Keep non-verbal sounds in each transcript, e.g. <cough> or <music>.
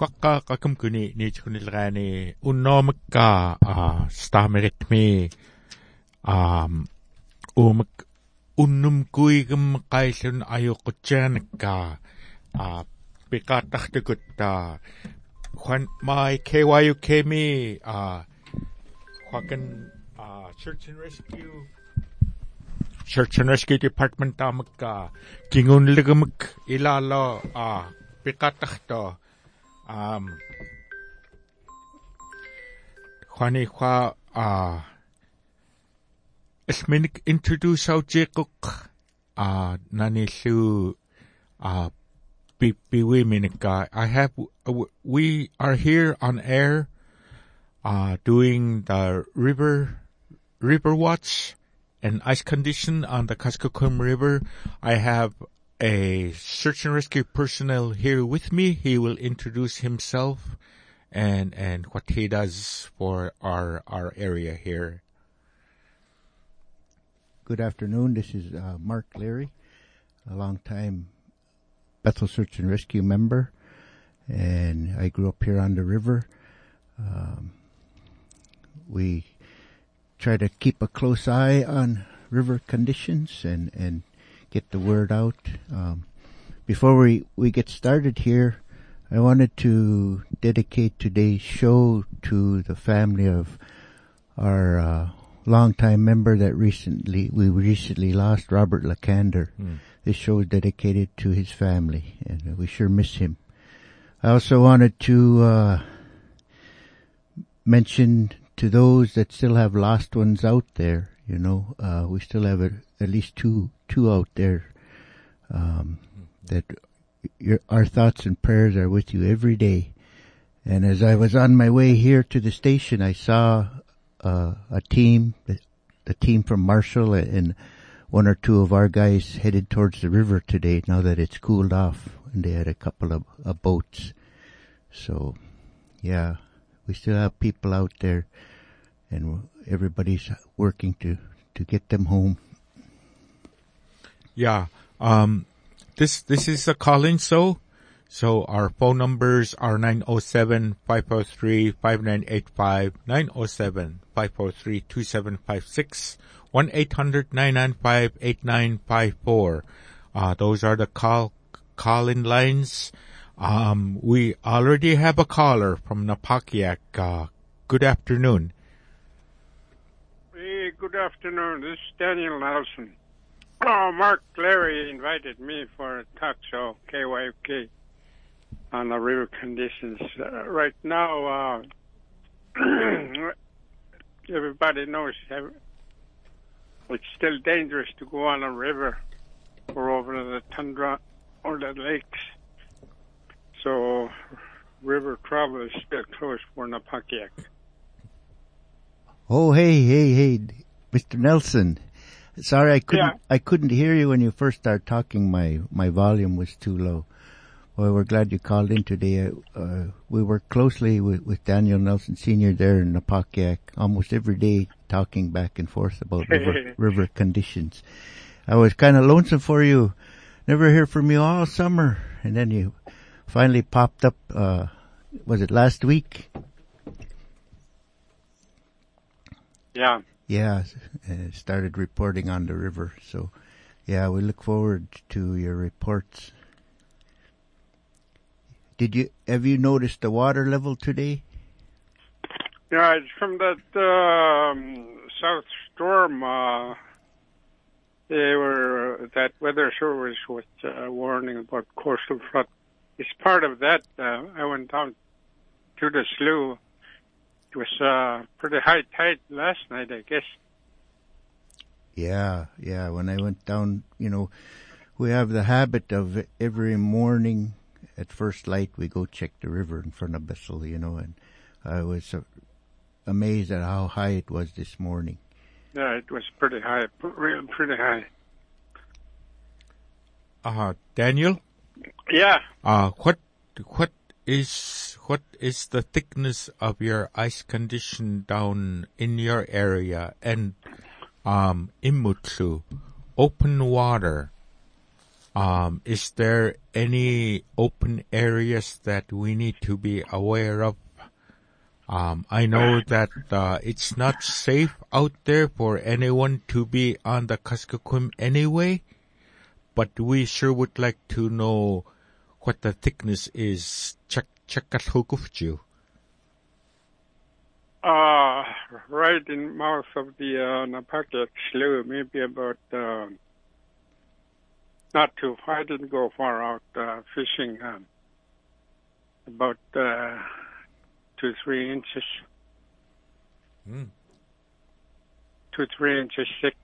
quaqqaaqa kamkuni niitsukunilraani unnuamakka aa staamiritmi aam uumak unnum kuigem qaillun ajuqutsianakka aa piqaattartukut taa juan mai KYUKmi aa huakan aa search and rescue search and rescue department taamakka kingunlegemak ilaalo aa piqaattartoo um Juani Juan uh Isminik introduce au jekuk uh nanillu uh biwi minika. I have we are here on air uh doing the river river watch and ice condition on the Kuskokwim River. I have a search and rescue personnel here with me. He will introduce himself and and what he does for our our area here. Good afternoon. This is uh, Mark Leary, a long time Bethel Search and Rescue member, and I grew up here on the river. Um, we try to keep a close eye on river conditions and and get the word out. Um, before we we get started here, I wanted to dedicate today's show to the family of our uh, longtime member that recently we recently lost, Robert Lacander. Mm. This show is dedicated to his family, and we sure miss him. I also wanted to uh, mention to those that still have lost ones out there. You know, uh, we still have a, at least two two out there. Um, that your, our thoughts and prayers are with you every day. And as I was on my way here to the station, I saw uh, a team, the team from Marshall and one or two of our guys headed towards the river today now that it's cooled off and they had a couple of, of boats. So yeah, we still have people out there and everybody's working to, to get them home. Yeah. Um, this, this is a call-in show. So our phone numbers are 907-543-5985, 907-543-2756, 1-800-995-8954. Uh, those are the call, call-in lines. Um, we already have a caller from Napakiak. Uh, good afternoon. Good afternoon. This is Daniel Nelson. Oh, Mark Leary invited me for a talk show, KYUK, on the river conditions. Uh, right now, uh, <clears throat> everybody knows it's still dangerous to go on a river or over the tundra or the lakes. So, river travel is still closed for Napakiak. Oh, hey, hey, hey, Mr. Nelson. Sorry, I couldn't. Yeah. I couldn't hear you when you first started talking. My my volume was too low. Well, we're glad you called in today. Uh, we work closely with, with Daniel Nelson Senior there in Napakiak almost every day, talking back and forth about river <laughs> river conditions. I was kind of lonesome for you. Never hear from you all summer, and then you finally popped up. Uh, was it last week? Yeah. Yeah, started reporting on the river. So, yeah, we look forward to your reports. Did you have you noticed the water level today? Yeah, it's from that um, south storm. Uh, they were that weather service was uh, warning about coastal flood. It's part of that. Uh, I went down to the slough. It was uh, pretty high tide last night, I guess. Yeah, yeah. When I went down, you know, we have the habit of every morning at first light we go check the river in front of Bethel, you know, and I was uh, amazed at how high it was this morning. Yeah, it was pretty high, p- real pretty high. Uh, Daniel, Yeah, uh, what, what is, what is the thickness of your ice condition down in your area and, um, in Mutsu? Open water. Um, is there any open areas that we need to be aware of? Um, I know that uh, it's not safe out there for anyone to be on the Kuskokwim anyway, but we sure would like to know what the thickness is. Check check you. Uh, right in mouth of the uh, Napaket Slough, maybe about uh, not too far. I didn't go far out uh, fishing. Um, about uh, two, three inches. Mm. Two, three inches thick.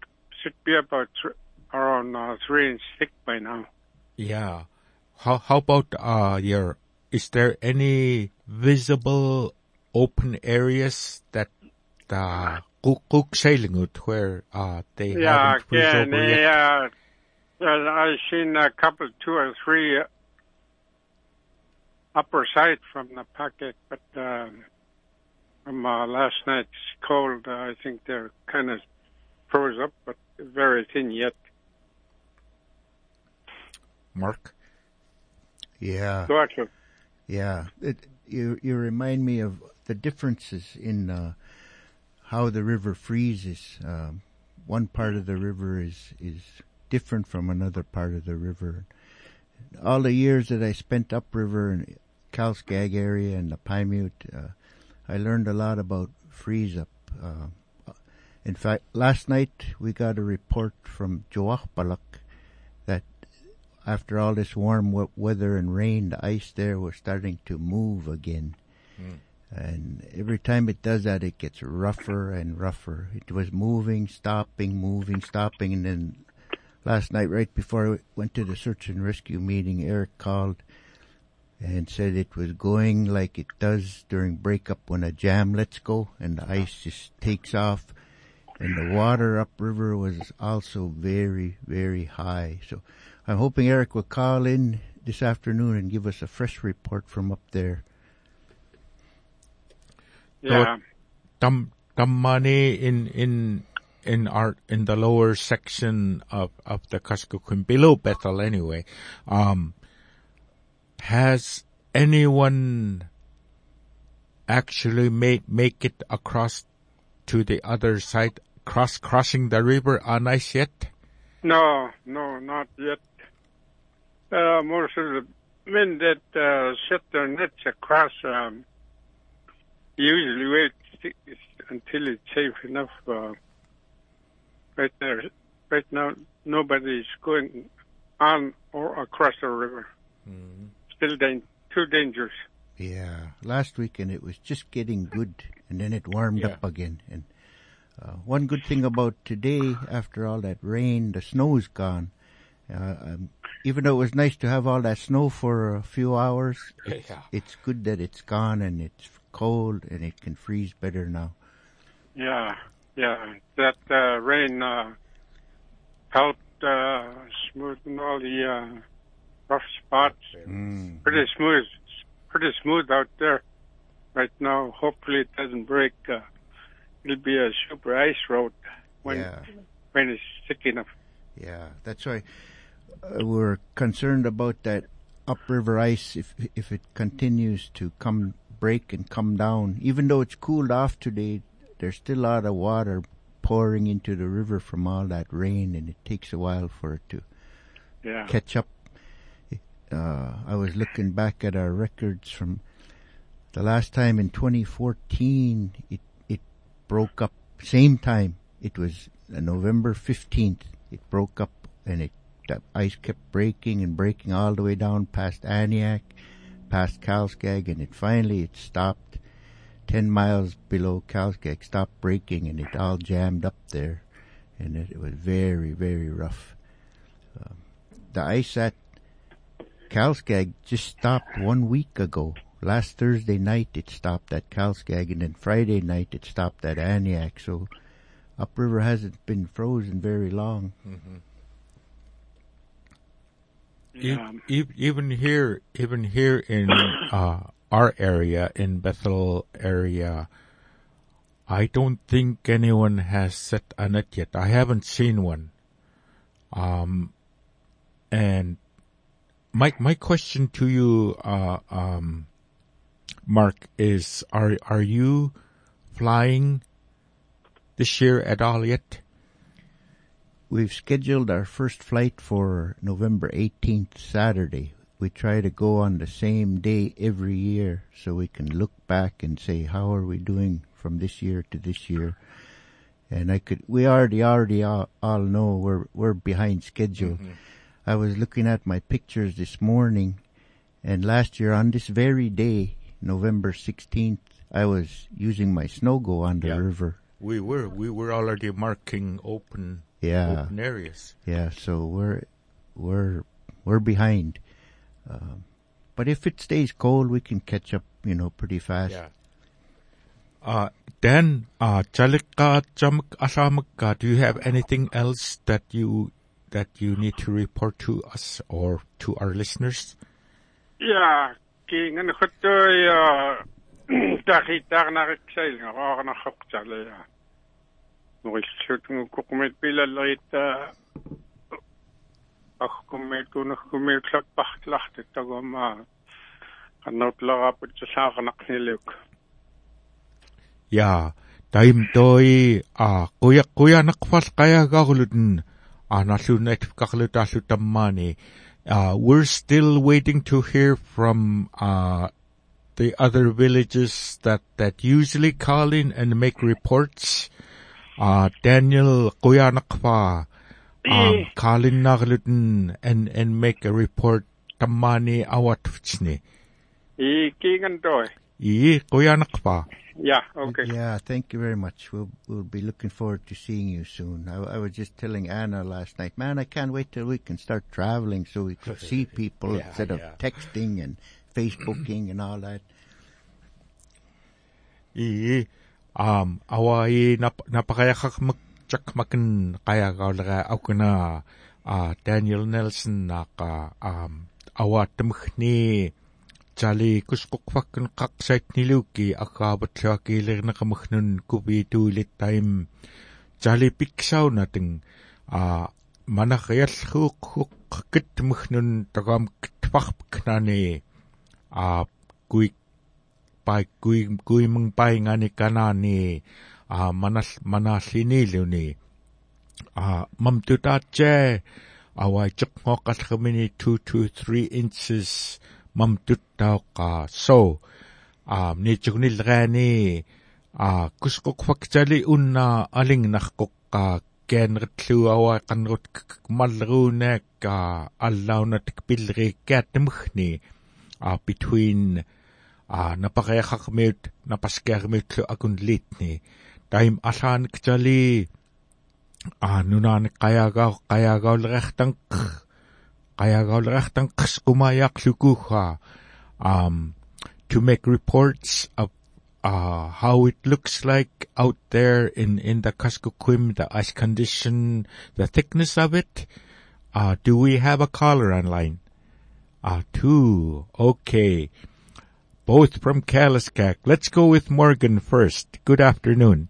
Should be about th- around uh, three inches thick by now. Yeah. How how about uh your? Is there any visible open areas that uh cook sailing where uh they Yeah, haven't again, over yet? yeah. Well, I've seen a couple, two or three uh, upper side from the packet, but um, from uh, last night's cold, uh, I think they're kind of froze up, but very thin yet. Mark. Yeah. Go ahead. Yeah, it, you you remind me of the differences in uh, how the river freezes. Um, one part of the river is is different from another part of the river. All the years that I spent upriver in Kalskag area and the Pymute, uh, I learned a lot about freeze up. Uh, in fact, last night we got a report from Chuathbaluk after all this warm we- weather and rain, the ice there was starting to move again. Hmm. And every time it does that, it gets rougher and rougher. It was moving, stopping, moving, stopping, and then last night, right before I went to the search and rescue meeting, Eric called and said it was going like it does during breakup when a jam lets go and the ice just takes off. And the water upriver was also very, very high. So I'm hoping Eric will call in this afternoon and give us a fresh report from up there. Yeah. Dam Damani in in in our in the lower section of of the Kuskokwim below Bethel anyway. Um, has anyone actually made make it across to the other side, cross crossing the river on ice yet? No, no, not yet. Uh, most of the men that uh, set their nets across um, usually wait until it's safe enough. Uh, right there, right now, nobody's going on or across the river. Still dan- too dangerous. Yeah, last weekend it was just getting good, and then it warmed Yeah. up again. And uh, one good thing about today, after all that rain, the snow's gone. Uh, um, even though it was nice to have all that snow for a few hours, it's, Yeah. it's good that it's gone and it's cold and it can freeze better now. Yeah, yeah. That uh, rain uh, helped uh, smoothen all the uh, rough spots. Mm. Pretty smooth, pretty smooth out there right now. Hopefully, it doesn't break. Uh, it'll be a super ice road when Yeah. when it's thick enough. Yeah, that's why uh, we're concerned about that upriver ice if if it continues to come break and come down. Even though it's cooled off today, there's still a lot of water pouring into the river from all that rain, and it takes a while for it to Yeah, catch up. Uh, I was looking back at our records from the last time in 2014. It it broke up same time. It was uh, November 15th. It broke up and it ice kept breaking and breaking all the way down past Aniak, past Kalskag, and it finally it stopped. 10 miles below Kalskag, stopped breaking and it all jammed up there. And it, it was very, very rough um, the ice at Kalskag just stopped one week ago. Last Thursday night it stopped at Kalskag and then Friday night it stopped at Aniak. So upriver hasn't been frozen very long. yeah. Even here, even here in <coughs> uh, our area, in Bethel area, I don't think anyone has set a net yet. I haven't seen one. Um, and my my question to you, uh, um, Mark, is are are you flying this year at all yet? We've scheduled our first flight for November 18th, Saturday. We try to go on the same day every year so we can look back and say, how are we doing from this year to this year? And I could, we already, already all, all know we're, we're behind schedule. Mm-hmm. I was looking at my pictures this morning and last year on this very day, November 16th, I was using my snow go on the Yeah. river. We were we were already marking open Yeah. open areas. Yeah, so we're we're we're behind. Um, but if it stays cold, we can catch up, you know, pretty fast. Yeah. Uh, Dan, uh, Chalika, Chamak, Asamaka, do you have anything else that you, that you need to report to us or to our listeners? Ja, king en gotoy uh takita na riksail nga ako na ako kumet ko na kumet sak pachtlacht ito ko ma kanot laga po sa sa nakniluk. Ja, taim toi, kuya, kuya nakfal kaya gaguludin, uh, nasunet. Uh, we're still waiting to hear from, uh, the other villages that, that usually call in and make reports. Uh, Daniel Kuya Nakfa, um, call in and, and make a report tamani awat fitsni. I king and toy. I, Kuya Yeah, okay. Yeah, thank you very much. We'll we'll be looking forward to seeing you soon. I, I was just telling Anna last night, man, I can't wait till we can start traveling so we can see <laughs> people Yeah, instead of yeah. texting and Facebooking and all that. I aam awai nap napaqayaqarmak chakmakan qayagaulaqa akuna a Daniel Nelson naqa aam awaatamagni чали кусқоқваккун қақсаатнилуукки аггааватлуа килернеқамагнун купиитуилиттаим чали пиксаунатэн а манахриаллууккуккит магнун тагаам китфарпкнани а куик пай куи куимэн пай ngani канаани а манал манааллинилүни а мамтутаатчэ авай чэкнгоққалхэмини 223 inches мамтуттаоққа so. А ничгнилгаани а кусқоқфактали унна алингнарқоққа кэнэрлуава канрут маллеруунакка аллаунатк пиллериккааттамгни а between taim asan kjali ah nunan kayagaw kayagaw lechtang kayagaw lechtang kumayak lukuha um to make reports of uh how it looks like out there in in the Kuskokwim, the ice condition, the thickness of it. Uh do we have a caller online? Ah, two. Okay. Both from Kaliskak. Let's go with Morgan first. Good afternoon.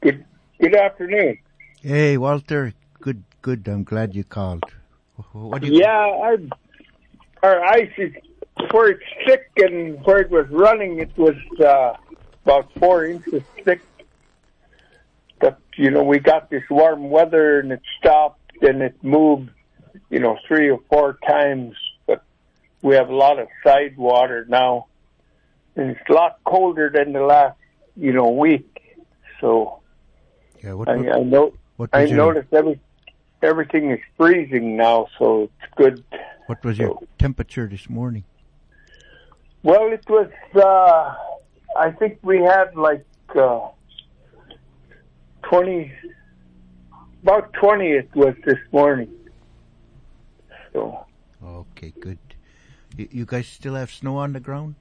Good good afternoon. Hey, Walter. Good, good. I'm glad you called. What do you? Yeah, I, our ice is where it's thick and where it was running, it was uh, about four inches thick. But you know, we got this warm weather and it stopped and it moved, you know, three or four times. We have a lot of side water now, and it's a lot colder than the last, you know, week. So Yeah, what, I, what, I know what I your, noticed every everything is freezing now, so it's good. what was your temperature this morning? Well, it was. uh I think we had like uh twenty, about twenty. It was this morning. So Okay, good. You, you guys still have snow on the ground?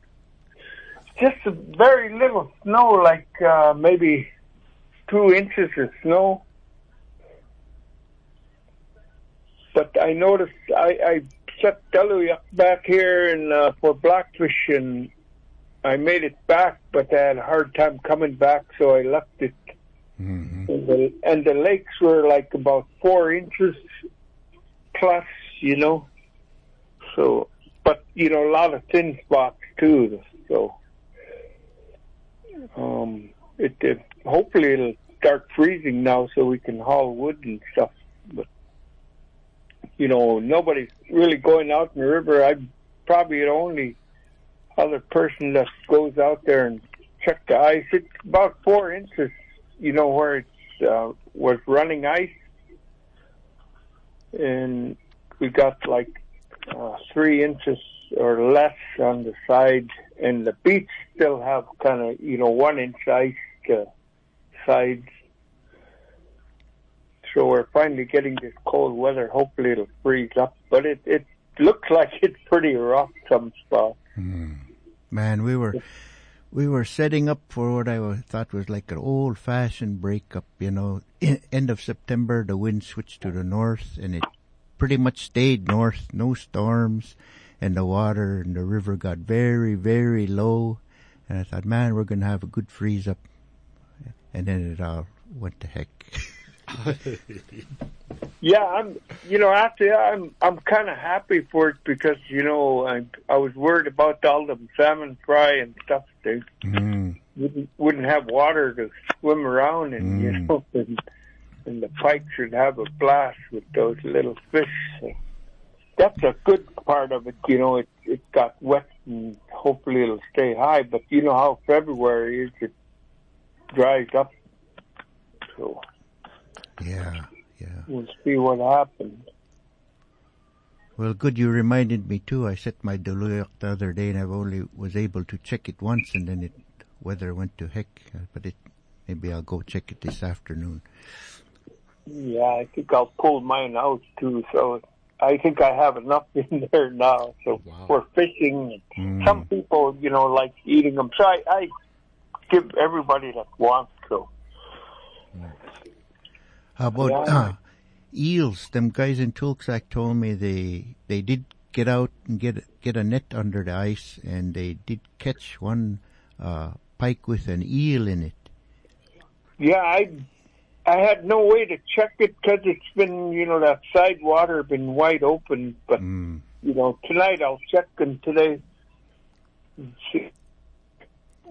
just a very little snow, like uh maybe two inches of snow. But I noticed I, I set Deluyak back here and uh, for blackfish and I made it back, but I had a hard time coming back, so I left it. Mm-hmm. And the, and the lakes were like about four inches plus, you know. So, but you know, a lot of thin spots too. So, um, it, it hopefully it'll start freezing now, so we can haul wood and stuff. But you know, nobody's really going out in the river. I'm probably the only other person that goes out there and check the ice. It's about four inches, you know, where it's uh, was running ice, and we got like uh, three inches or less on the side, and the beach still have kind of you know one inch ice uh, sides. So we're finally getting this cold weather. Hopefully it'll freeze up, but it it looks like it's pretty rough some spots. Mm. Man, we were we were setting up for what I thought was like an old fashioned breakup. You know, end of September, the wind switched to the north, and it pretty much stayed north. No storms, and the water and the river got very very low. And I thought, man, we're gonna have a good freeze up, and then it all went to heck. <laughs> yeah, I'm. You know, after I'm, I'm kind of happy for it because you know I, I was worried about all the salmon fry and stuff. They mm. wouldn't wouldn't have water to swim around, <laughs> and Mm. you know, and, and the pike should have a blast with those little fish. So that's a good part of it. You know, it it got wet, and hopefully it'll stay high. But you know how February is; it dries up. So Yeah, yeah. we'll see what happens. Well, good you reminded me too. I set my taluyaq the other day, and I only was able to check it once, and then it weather went to heck. uh, But it maybe I'll go check it this afternoon. Yeah, I think I'll pull mine out too. So I think I have enough <laughs> in there now. So Wow. for fishing, Mm. some people, you know, like eating them. So I, I give everybody that wants to. How about Yeah. uh, eels? Them guys in Tuluksak told me they they did get out and get get a net under the ice, and they did catch one uh, pike with an eel in it. Yeah, I I had no way to check it because it's been, you know, that side water been wide open. But Mm. you know, tonight I'll check them today.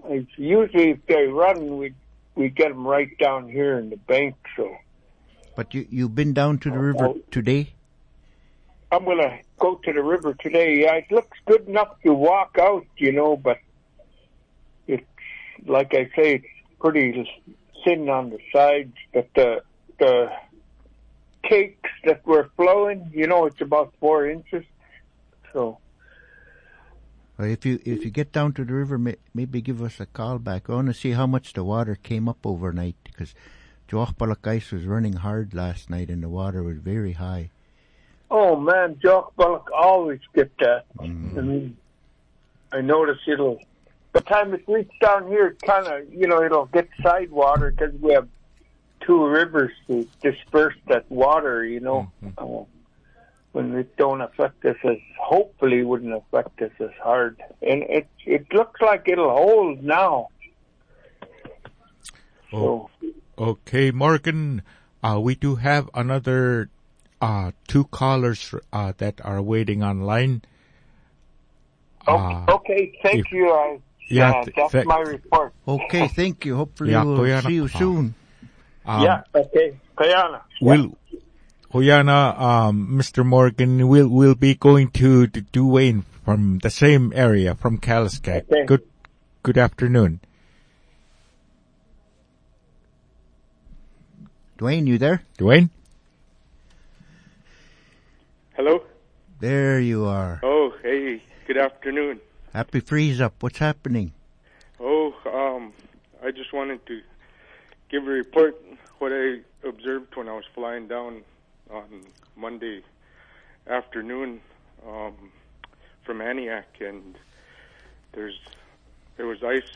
It's usually if they run, we we get them right down here in the bank. So. But you you've been down to the river Oh. today? I'm gonna go to the river today. Yeah, it looks good enough to walk out, you know, but it's like I say, it's pretty thin on the sides. But the the cakes that were flowing, you know, it's about four inches. So Well, if you if you get down to the river, may, maybe give us a call back. I want to see how much the water came up overnight because Chuathbaluk ice was running hard last night and the water was very high. Oh man, Chuathbaluk always get that. Mm. I mean, I notice it'll. By the time it reaches down here, it kind of, you know, it'll get side water because we have two rivers to disperse that water, you know. Uh, when it don't affect us as, hopefully wouldn't affect us as hard. And it, it looks like it'll hold now. Oh, So, okay, Morgan. Uh, we do have another uh, two callers uh, that are waiting online. o- Uh, okay, thank if- you. I, Yeah, uh, that's th- my report. Okay, <laughs> thank you. Hopefully Yeah, we'll kuya see you soon. um, yeah, okay. Kayana. Will Huyana, um, Mr. Morgan, will will be going to, to Duane from the same area from Kaliskak. Okay. Good good afternoon. Dwayne, you there? Dwayne? Hello? There you are. Oh, hey, good afternoon. Happy freeze up. What's happening? Oh, um, I just wanted to give a report what I observed when I was flying down on Monday afternoon um, from Aniak, and there's there was ice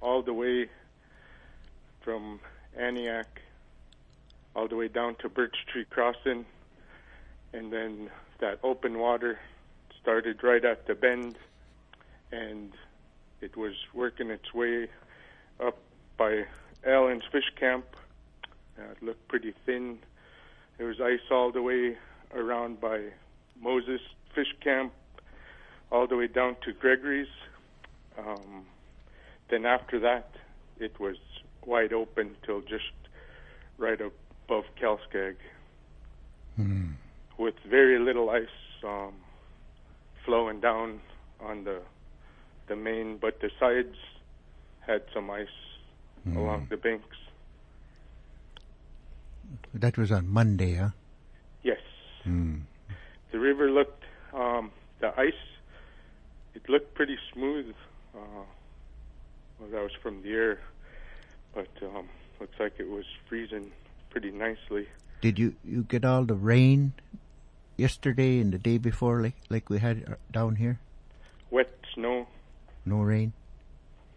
all the way from Aniak all the way down to Birch Tree Crossing, and then that open water started right at the bend, and it was working its way up by Allen's Fish Camp. Uh, it looked pretty thin. There was ice all the way around by Moses Fish Camp all the way down to Gregory's. Um, then after that, it was wide open till just right above Kalskag, Hmm. with very little ice um, flowing down on the the main, but the sides had some ice along the banks. That was on Monday, huh? Yes, Hmm. the river looked um, the ice. It looked pretty smooth. Uh, well, that was from the air, but um, looks like it was freezing pretty nicely. Did you you get all the rain yesterday and the day before, like like we had uh, down here? Wet snow, No rain.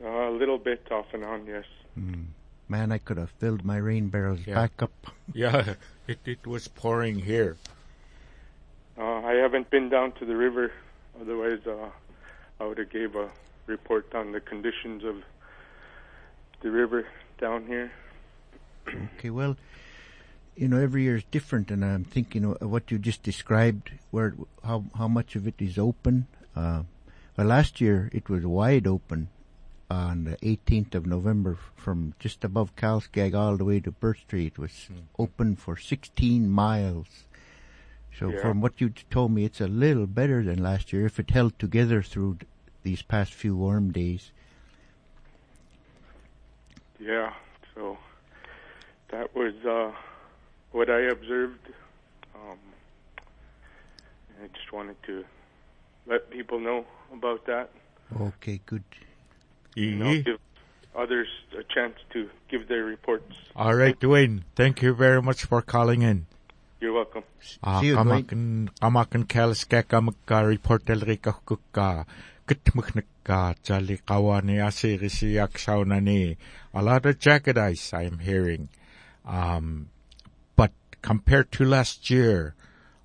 uh, a little bit off and on. Yes. Hmm. Man, I could have filled my rain barrels Yeah. back up. <laughs> Yeah, <laughs> it, it was pouring here. Uh, I haven't been down to the river. Otherwise, uh, I would have gave a report on the conditions of the river down here. Okay, well, you know, every year is different, and I'm thinking of what you just described, where how how much of it is open. Uh, well, last year it was wide open on the 18th of November from just above Kalskag all the way to Birch Tree. It was open for 16 miles. So Yeah. from what you told me, it's a little better than last year if it held together through th- these past few warm days. Yeah, so that was uh, what I observed. Um, I just wanted to let people know about that. Okay, good. You know, Yeah. give others a chance to give their reports. All right, Dwayne. Thank you very much for calling in. You're welcome. Ah, See you, Dwayne. kamakan kamakan kalska kamaka report del rika kuka kitmuknika jali kawani asirisi aksaunani a lot of jacket ice I'm hearing. Um, but compared to last year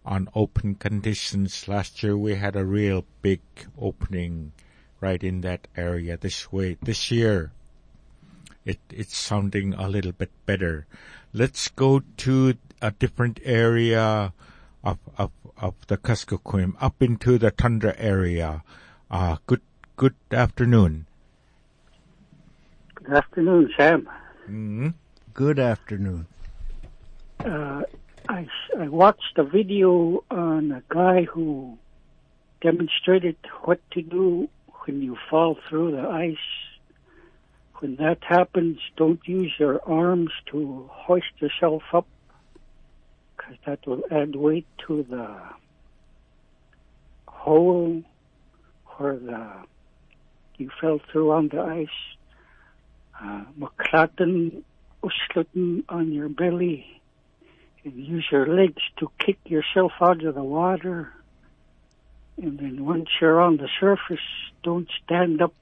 on open conditions, last year we had a real big opening right in that area this way. This year it, it's sounding a little bit better. Let's go to a different area of, of, of the Kuskokwim, up into the tundra area. Uh, good, good afternoon. Good afternoon, Sam. mm Good afternoon. Uh, I, I watched a video on a guy who demonstrated what to do when you fall through the ice. When that happens, don't use your arms to hoist yourself up because that will add weight to the hole where the you fell through on the ice. Uh, uslatan on your belly and use your legs to kick yourself out of the water. And then once you're on the surface, don't stand up.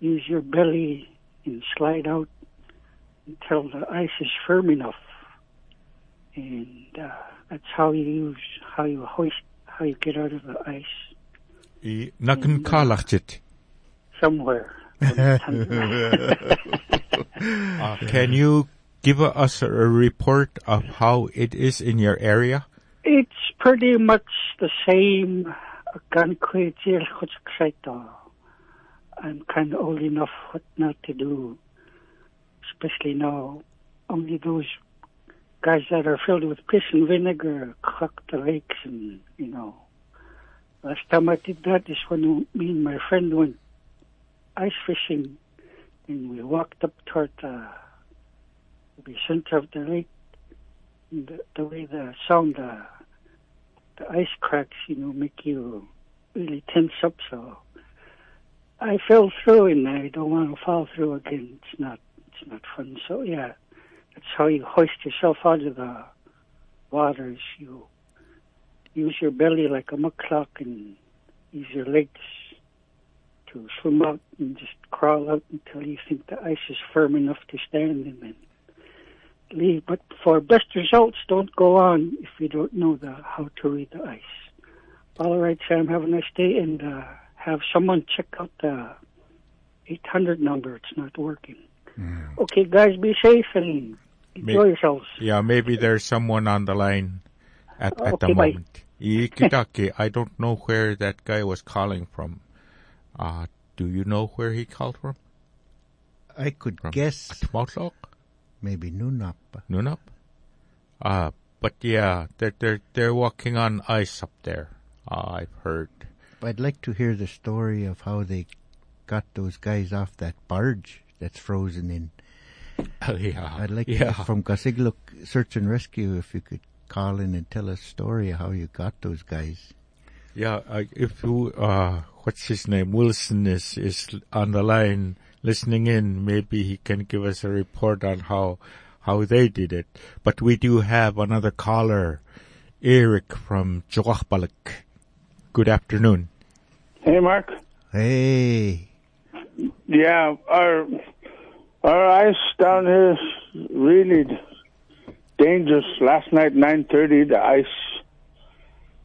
Use your belly and slide out until the ice is firm enough. And uh, that's how you use, how you hoist, how you get out of the ice kalachit. somewhere. <laughs> <laughs> Uh, can you give us a report of how it is in your area? It's pretty much the same. I'm kind of old enough what not to do, especially now. Only those guys that are filled with piss and vinegar cock the lakes and, you know. Last time I did that is when me and my friend went ice fishing and we walked up toward the, the center of the lake. The, way the sound, the, the ice cracks, you know, make you really tense up. So I fell through, and I don't want to fall through again. It's not, it's not fun. So yeah, that's how you hoist yourself out of the waters. You use your belly like a mucklock, and use your legs to swim out and just crawl out until you think the ice is firm enough to stand, and then leave. But for best results, don't go on if you don't know the how to read the ice. All right, Sam. Have a nice day, and uh, have someone check out the 800 number. It's not working. Okay, guys, be safe and enjoy May- yourselves. Yeah, maybe there's someone on the line at, at the Okay, bye. moment. Ikitake, I don't know where that guy was calling from. Uh, do you know where he called from? I could From guess Motlok? Maybe Nunap. Nunap? Uh, but yeah, they're, they're, they're walking on ice up there. Uh, I've heard. I'd like to hear the story of how they got those guys off that barge that's frozen in. <laughs> yeah. I'd like to yeah. hear from Kasigluk Search and Rescue if you could call in and tell a story of how you got those guys. Yeah, uh, if you, uh, what's his name? Wilson is, is on the line listening in. Maybe he can give us a report on how, how they did it. But we do have another caller, Eric from Chuathbaluk. Good afternoon. Hey, Mark. Hey, Yeah, our our ice down here is really dangerous. Last night, nine thirty, the ice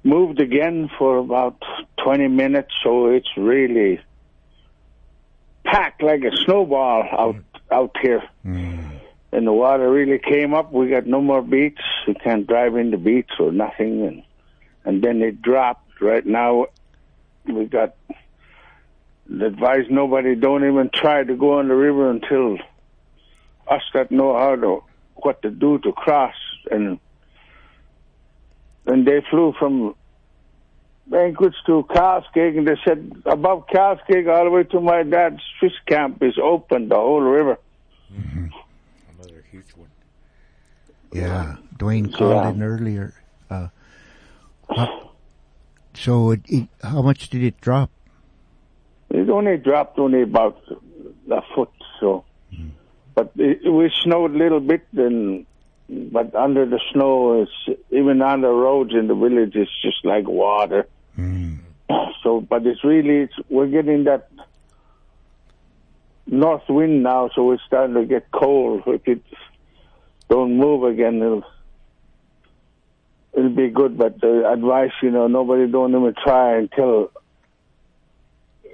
moved again for about twenty minutes, so it's really packed like a snowball out out here. Mm. And the water really came up. We got no more beats. We can't drive in the beats or nothing, and and then it dropped. Right now, we got advise nobody don't even try to go on the river until us that know how to what to do to cross and and they flew from Anchorage to Kalskag and they said above Kalskag all the way to my dad's fish camp is open the whole river. Another huge one. yeah, Dwayne called Yeah. in earlier. Uh, how- so, it, it, how much did it drop? It only dropped only about a foot, so. But it, we snowed a little bit, and but under the snow, it's even on the roads in the village, it's just like water. So, but it's really, it's, we're getting that north wind now, so it's starting to get cold. If it don't move again, it'll, it'll be good. But the advice, you know, nobody don't even try until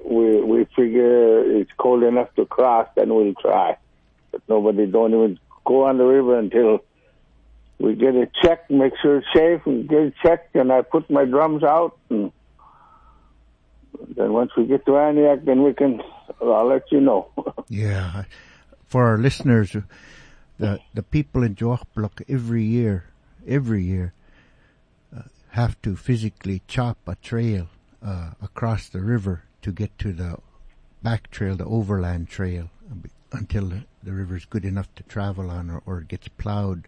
we we figure it's cold enough to cross, then we'll try. But nobody don't even go on the river until we get it checked, make sure it's safe, and get it checked. And I put my drums out, and then once we get to Aniak, then we can. I'll let you know. <laughs> Yeah, for our listeners, the the people in Chuathbaluk every year, every year, uh, have to physically chop a trail uh, across the river to get to the back trail, the overland trail, until the, the river's good enough to travel on or, or gets plowed.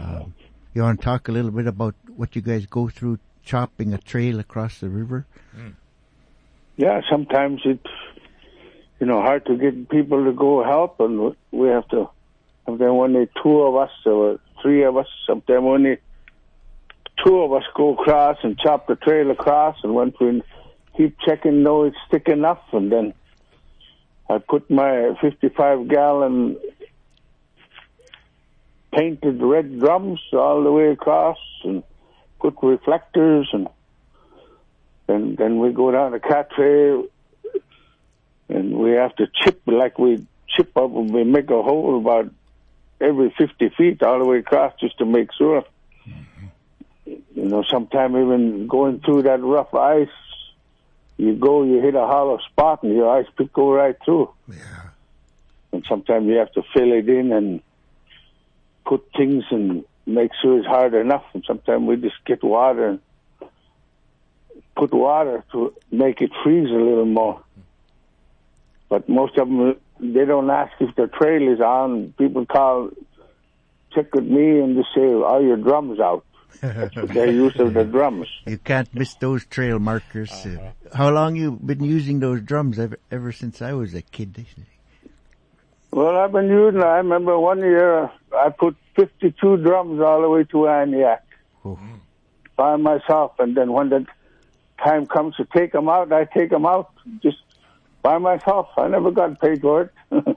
Um, you want to talk a little bit about what you guys go through chopping a trail across the river? yeah, sometimes it's you know hard to get people to go help, and we have to. Sometimes only two of us or three of us. Sometimes only two of us go across and chop the trail across, and once we keep checking, no, it's thick enough, and then I put my 55 gallon painted red drums all the way across, and put reflectors and and then we go down the cat and we have to chip like we chip up and we make a hole about every 50 feet all the way across just to make sure. You know, sometime even going through that rough ice, you go, you hit a hollow spot and your ice pick go right through. Yeah. And sometimes you have to fill it in and put things and make sure it's hard enough. And sometimes we just get water and put water to make it freeze a little more. But most of them, they don't ask if the trail is on. People call, check with me and they say, are your drums out? <laughs> That's their use of the drums. You can't miss those trail markers. Uh, how long you been using those drums? Ever, ever since I was a kid. Well, I've been using. I remember one year uh, I put 52 drums all the way to Aniak Oh. by myself, and then when the time comes to take them out, I take them out just by myself. I never got paid for it. <laughs>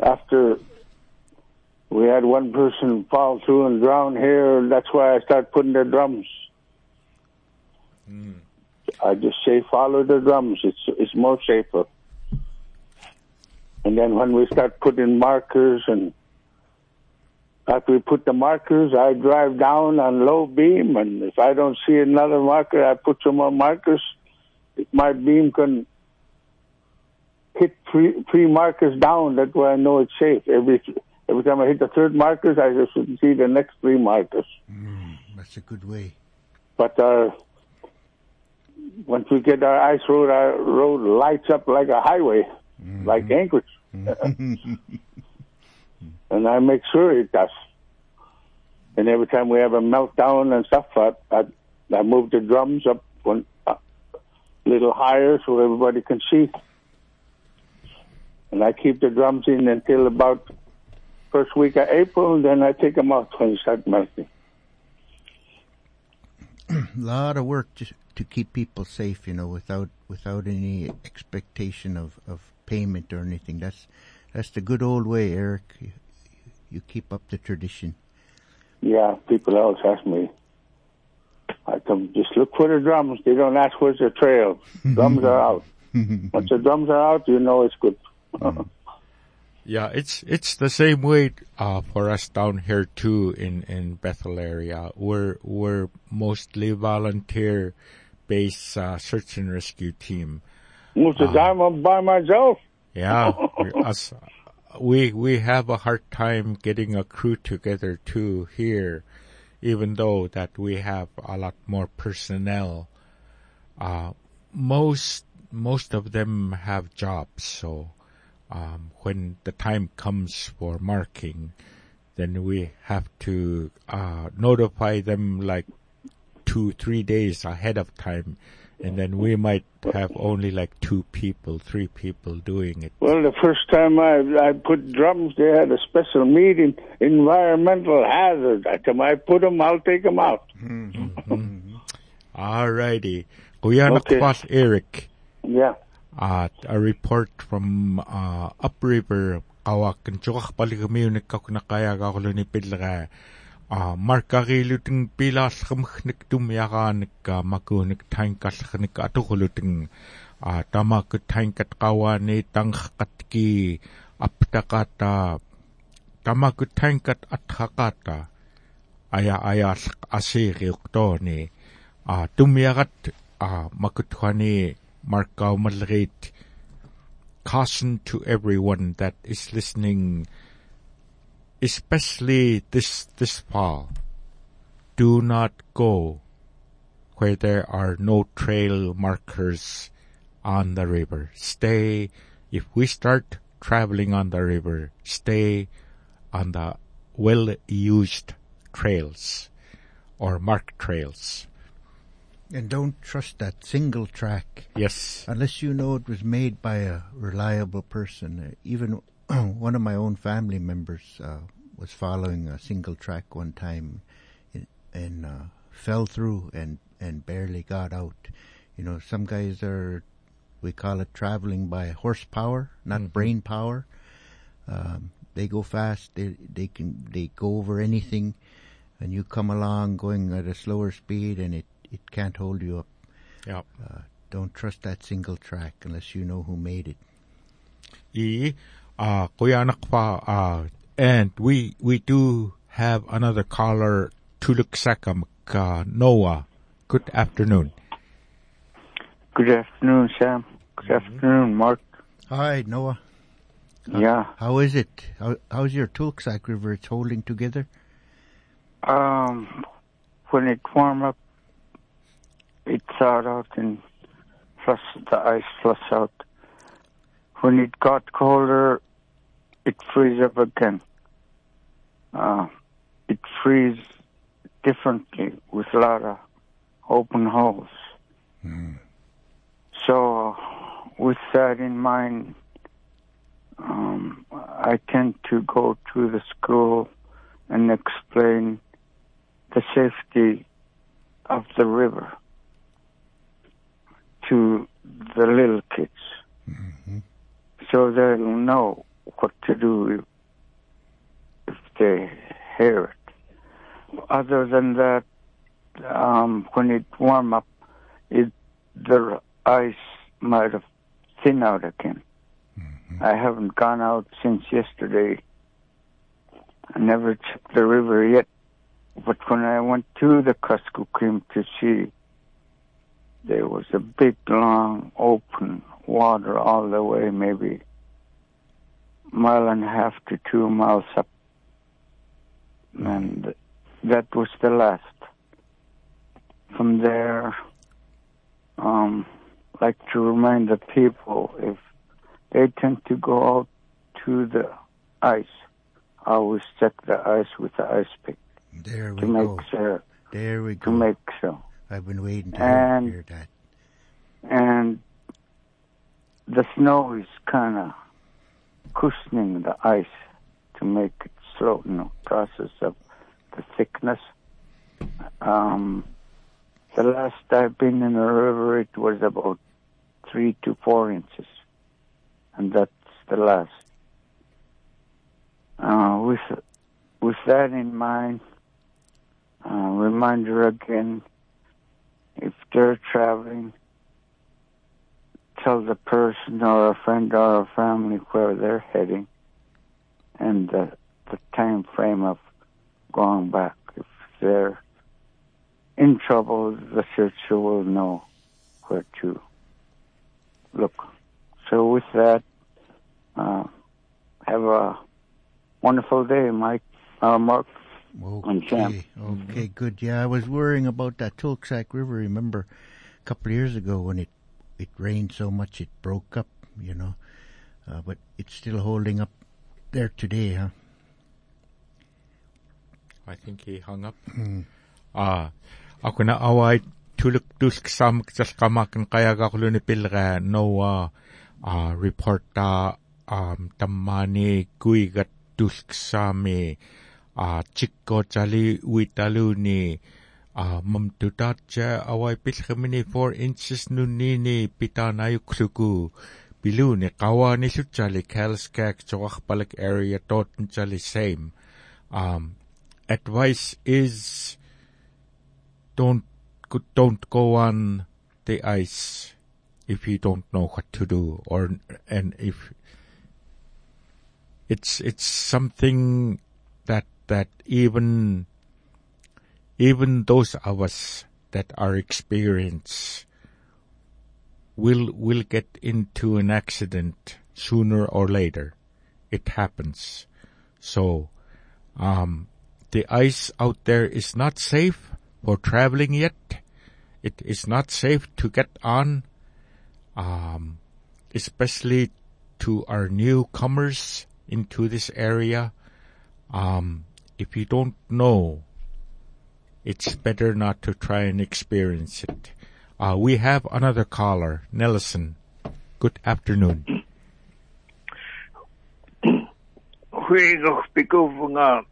After we had one person fall through and drown here, that's why I started putting the drums. Hmm. I just say follow the drums. It's it's more safer. And then when we start putting markers and after we put the markers, I drive down on low beam, and if I don't see another marker, I put some more markers. If my beam can hit three, three markers down, that way I know it's safe. Every every time I hit the third markers, I just see the next three markers. Mm, that's a good way. But uh, once we get our ice road, our road lights up like a highway, like Anchorage. <laughs> and I make sure it does. And every time we have a meltdown and stuff, I, I, I move the drums up one a little higher so everybody can see. And I keep the drums in until about first week of April, and then I take them out when they start melting. a <clears throat> lot of work just to keep people safe, you know, without without any expectation of, of payment or anything. That's that's the good old way, Eric. You, you keep up the tradition. Yeah, people always ask me. I come just look for the drums. They don't ask where's the trail. <laughs> drums are out. Once the drums are out, you know it's good. <laughs> Yeah, it's it's the same way uh, for us down here too in in Bethel area. We're we're mostly volunteer based uh, search and rescue team. Most of the time I'm by myself. Yeah, we- <laughs> us we we have a hard time getting a crew together too here, even though that we have a lot more personnel. Uh, most most of them have jobs, so um, when the time comes for marking, then we have to uh, notify them like two three days ahead of time, and then we might have only like two people, three people doing it. Well, the first time I I put drums, they had a special meeting, environmental hazard. I come, I put them, I'll take them out. <laughs> Alrighty. Kuya Okay. Nakwas Eric, Yeah. at a report from uh, upriver kawakan chukak paligamiunik kako nakaya kako а маркарилутин пилаарлермахнак тумиарааниккаа макууник таинкаллерник атурулутин а тамаакку таинкат қаваани тангаққатки аптақата тамаакку таинкат атхақата ая аяаллеқ асиириуқтоони а тумиарат а макутхани маркаумаллерит caution to everyone that is listening. Especially this this fall. Do not go where there are no trail markers on the river. Stay if we start traveling on the river stay on the well used trails or marked trails. And don't trust that single track. Yes. Unless you know it was made by a reliable person. Even <clears throat> one of my own family members uh, was following a single track one time and uh, fell through and, and barely got out. You know, some guys are, we call it traveling by horsepower, not brain power. Um, they go fast. They they can they go over anything, and you come along going at a slower speed, and it it can't hold you up. yeah Uh, don't trust that single track unless you know who made it. i uh kuya anak pa uh and we we do have another caller tuluk sakam uh, Noah good afternoon Good afternoon, Sam. Good mm-hmm. afternoon, Mark. Hi, Noah. Uh, yeah. How is it? How, how's your Tuluksak River? It's holding together? Um, when it warm up, it thawed out and flush the ice flush out. When it got colder, it freeze up again. Uh, it freeze differently with a lot of open holes. So, with that in mind, um, I tend to go to the school and explain the safety of the river to the little kids so they'll know what to do if, if they hear it. Other than that, um, when it warm up, it the ice might have thin out again. I haven't gone out since yesterday I never checked the river yet, but when I went to the Kuskokwim to see, there was a big, long, open water all the way, maybe mile and a half to two miles up. And that was the last. From there, um, like to remind the people if they tend to go out to the ice, I always check the ice with the ice pick There we to make go. sure There we go. to make sure. I've been waiting to And- hear that. and the snow is kind of cushioning the ice to make it slow, you process of the thickness. Um, the last I've been in a river, it was about three to four inches, and that's the last. Uh, with with that in mind, uh, reminder again: if they're traveling, tell the person or a friend or a family where they're heading and the, the time frame of going back. If they're in trouble, the searcher will know where to look. So with that, uh, have a wonderful day, Mike, uh, Mark. And Sam. Okay, okay, good. Yeah, I was worrying about that Tuluksak River. Remember, a couple of years ago when it it rained so much it broke up. You know, uh, but it's still holding up there today, huh? I think he hung up. Ah, ako na away tulok dus kasam kasal kamakan kaya gakulo ni pilga no ah report ta um tamani kuigat dus kasami ah chikko chali witalu ni ah mamtutat cha away pilga mini 4 inches nuni ni pitanayu kluku bilu ni kawa ni chali kalskak chokak palak area tot chali same. Um advice is don't don't go on the ice if you don't know what to do or and if it's it's something that that even even those of us that are experienced will will get into an accident sooner or later it happens so um the ice out there is not safe for traveling yet. It is not safe to get on, um, especially to our newcomers into this area. Um, if you don't know, it's better not to try and experience it. Uh, we have another caller, Nelson. Good afternoon. Huigog pikufunga.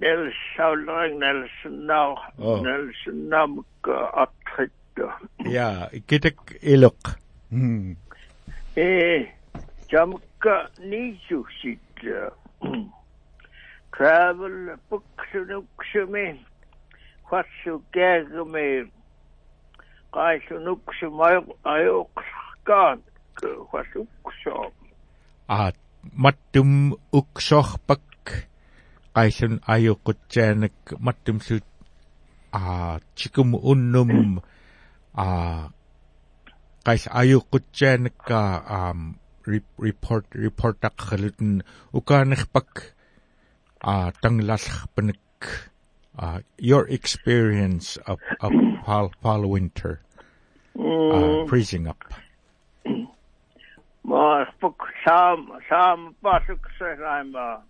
Nelson lang Nelson now. Oh. Nelson nam ka atrit. Yeah, kitak ilok. Hmm. Eh, jamka nisu sit. travel puksunuksumi khassukkaagumi qaisunuksumay ayoqlarkaan khassuksoo а маттум уксорпак qaillun ajuqutsaanak mattumlut а чикум уннум а qail ajuqutsaanakka аам report reportaqhalutun ukaanirpak pak a uh, your experience of, of fall, fall winter uh, freezing up. <coughs> Maar puk sam sam pasuk says I'm a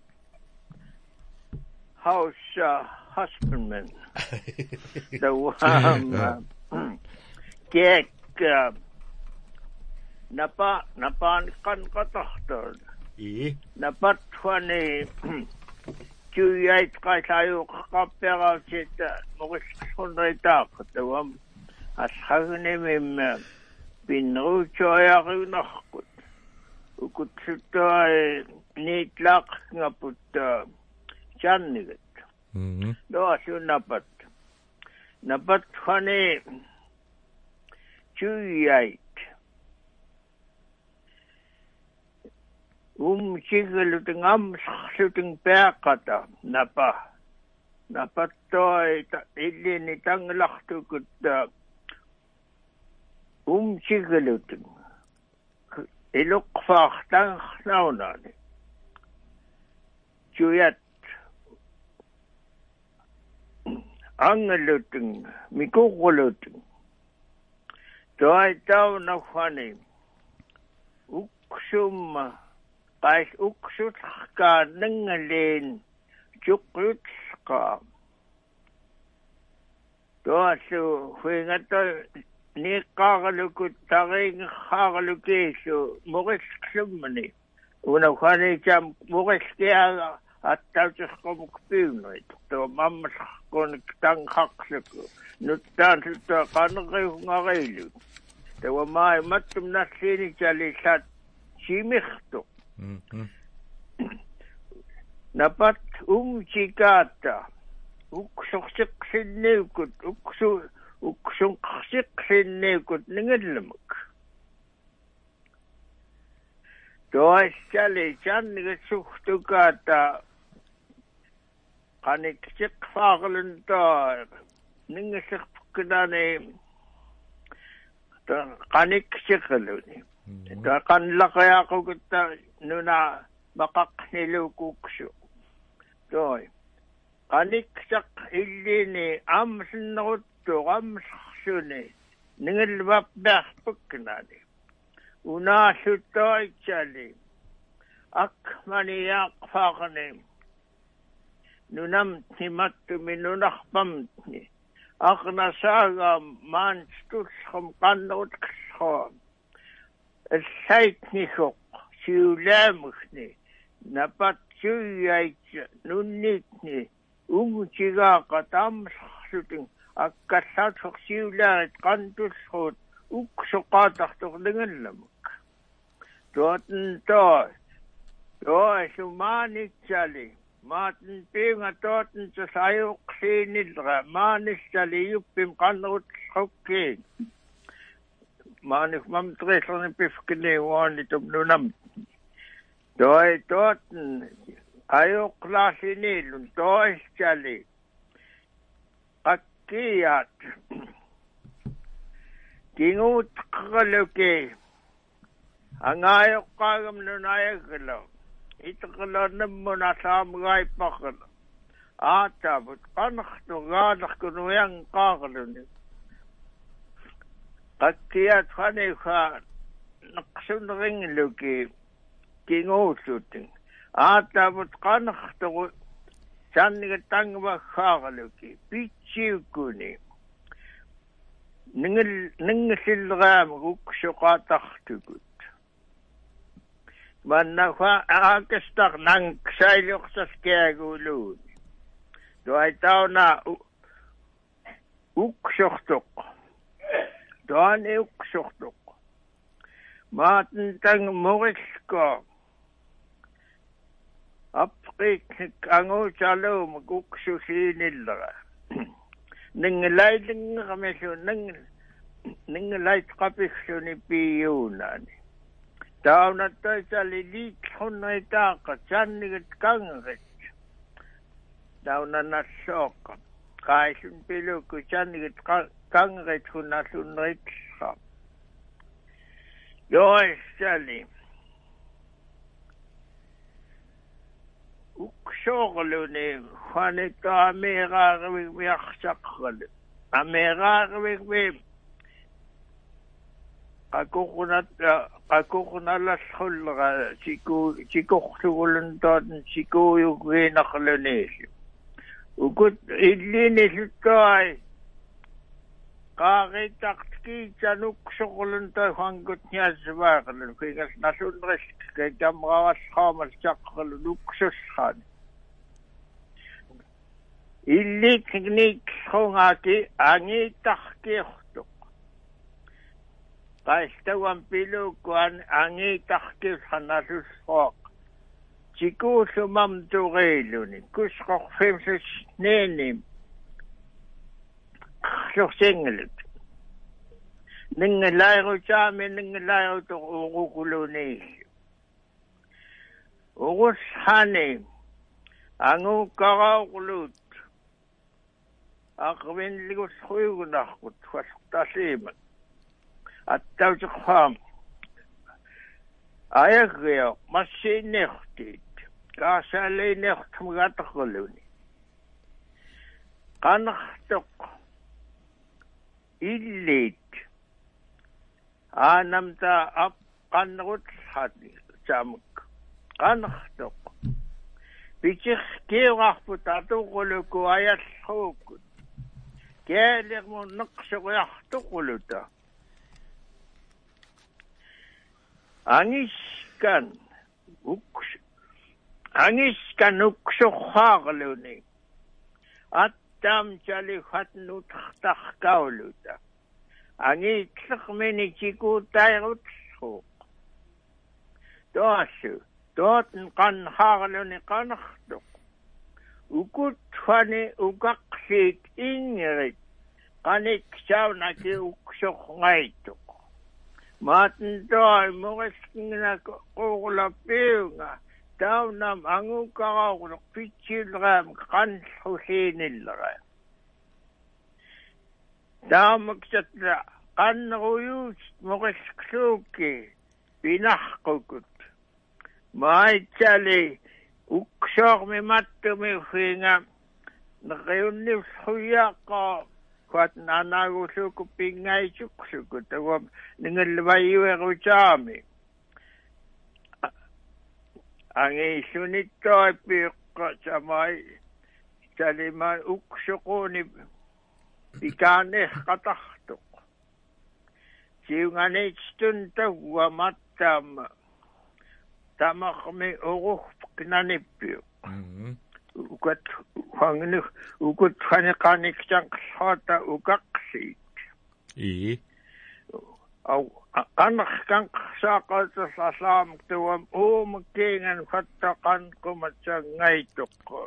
house uh, husbandman. <laughs> so um, uh, <coughs> kek uh, napa napan kan katohtor i napat twani кюяйт кайлааюуккаппераасита нориллхунритааққа тавам алхагнемим пиннеруучояариунаркут э, укутсуттаи ниитлаақнгапут э, чаннигат. Доасуннапат напат хани чуяйт um sigeluten amsluten pääkata napa napattoi illini tanglartukutta um sigeluten iluqfaar tangnaunaani juyat. Angeluten mikuquluten toi taunafani uksumma qais uksularkaananngaliin juqqyutleqaa tuallu huingatta niiqqaaralukut tariingerraaralukiillu moqillsummani unakhaaniitaam moqillkiaaga аттаусеркумук пиунуит тоо маммалларкуник танхарлуку нуттаанлуттаа канериунгариилу тава май маттум наллиини чали лаат симирту напат унгчикаата уксорсеқсинниуккут уксу уксунқарсеқсинниуккут нингаллумак тоассали чаннигасухтукаата каниксеқфаарлунтаа нингаллерпукканаани каниксеқалуни kanlaqiaqukutta nuna maqaqniluukuksu toi qaniksaq illiini aamsinneruttu qamsqsuni ningilvappiarpukkinani unaalluttoaitsali akmaniyaaqfaaqni nunam himattumi nunarpamtni aqnasaagaa maanstullxum qannerut qillxoa сайтнихоқ сиулаамхни напатсуйайч нуннитни унгчигаақа таамлхсутин аккаллаатоқ сиулаарит қантуллруут уксоқаатартерлингалламак тоотн тоо тоо сумааницали маатн пинга тоотн тасаюқсиинилра мааниллали юппим қаннерутсқуккиин maanik mam treislani pifkini uani tumnunam toi toten ajoklaasiniilun toistjali kakkiat kinguut qaqaluki angayoqqaagam nunayagalo. Итеқлэрнэммун алаамгаиппаққала аатаавут канарту гаалеккунуян қаарлуни kakkia thanekha naqsuneringiluki kinguullutin aataavut qanertugu saanniga tangvakhaaraluki pitsiukkuni ningil ningilleraama uksuqaatartukut mannafa aakastar nang sailiorsaskiaguuluun tuaitauna uksortuq таанеуксортоқ маатентан мориллко апприк ангуусалуум куксусииниллера <clears throat> нингалайлингерамиллу нингал нингалайтқаписсуни пиюунаани таунаттайсали лиитхуннаитаақа сааннигат кангерит таунаннассооққа кааллун пилуукку сааннигат kanret hunallunritsa joessali uksoorluni khanika ameeraarvik viarsaqqali ameeraarvik vi qakoqunat qakoqunallallullera siku sikorluguluntaatn sikuuyugiinaqluni ukut illiini luttuai qaaqiitartiki tanuksuqulunta hanggutniasvaaqlun kuigas nalunrilk kaitamraavallhaamal taqqalu nuksussraani illiknikkhungaaki angiittarkiortuq qailtawan piluukkuan angiittarkiullhanallusruaq tikuullumam turiiluni kusqorfimsus neenim лорсиингалут нингалаарутаами нингалааруту уукулуни угулхани ангууккараоқулуут ақвинлигуллуйгунааркут фаллталиима аттаутеқхаам аяггио массииннеортиит каасаалииннеортмгатаққулуни канартоқ иллит аанамта ап каннерут хат чамк. Канхтоқ бичих кеуарпут атуқулуку аяллхуук кеалерму неқсуриартуқулута ангискан укс ангискан уксорхаарлуни ат таамчали хатнут тахкаулута ангитлэх миний чигуутайрутлхуу тоошу тоотн кан хаарлуни канарту укутфани укақсиит ингерит. Каник саунаки уксоргаиту маатн тоо морискингнак қуурлаппиунга таунам ангуккараагулеқ питсииллераам канлхулииниллера таамаксатла каннеруйуут моқиллуукки пинарқукут маайтсали уксоорми маттуми уфинга нериуннивлхуяаққаа кват нанаагуллуукку пингайсуксуку тагуам нингаллавайюерутаами ангииллуниттораппиуққа самай талима уксуқууни пикаанеққатартоқ сиунганеитстун тагуаматтаама тамақми орухпкнаниппиу укат хангни укут ханеқаниктанқллоата укаққсиит и? Ау анаркан саақаатсаллаамак туам уумаккиинган хаттақан куматсангайтоққу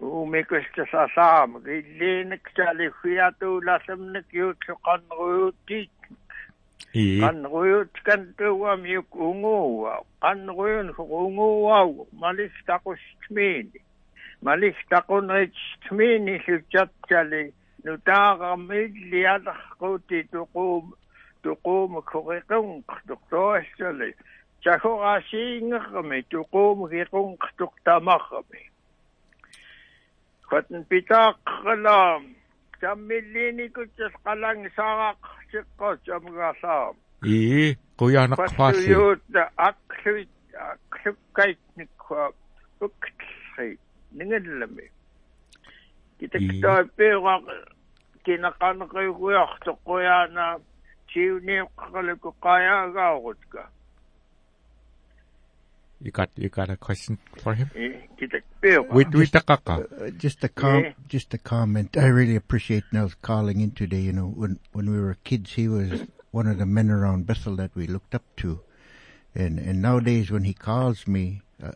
уумикустасалаамак иллиинак талиффиатуулалламнак юутсоқаннеруутиит qanruuyutkan tuwam yuk unguwa qanruuyun unguwau malis taqustmiini malis taqunritsmiini lutjattali нутаагармит лиаларкуути туқуум туқуум кориқунқартуқсуассали чахораасиингерми туқуум киқунқартуқтамарми хатн питааққалаам таммиллиникутсас қалангсаарақ сиққос амгаасаам ии куяанаққаасси юутта ақлуит ақлуккайтниккуа уктлри нингаллами китактаа пеораа tiuniuqqaluku qayaagaarutka You got you got a question for him? kitak peera Wait, wait. Uh, just a com- Yeah. just a comment. I really appreciate Nels calling in today. You know, when when we were kids, he was one of the men around Bethel that we looked up to, and and nowadays when he calls me, uh,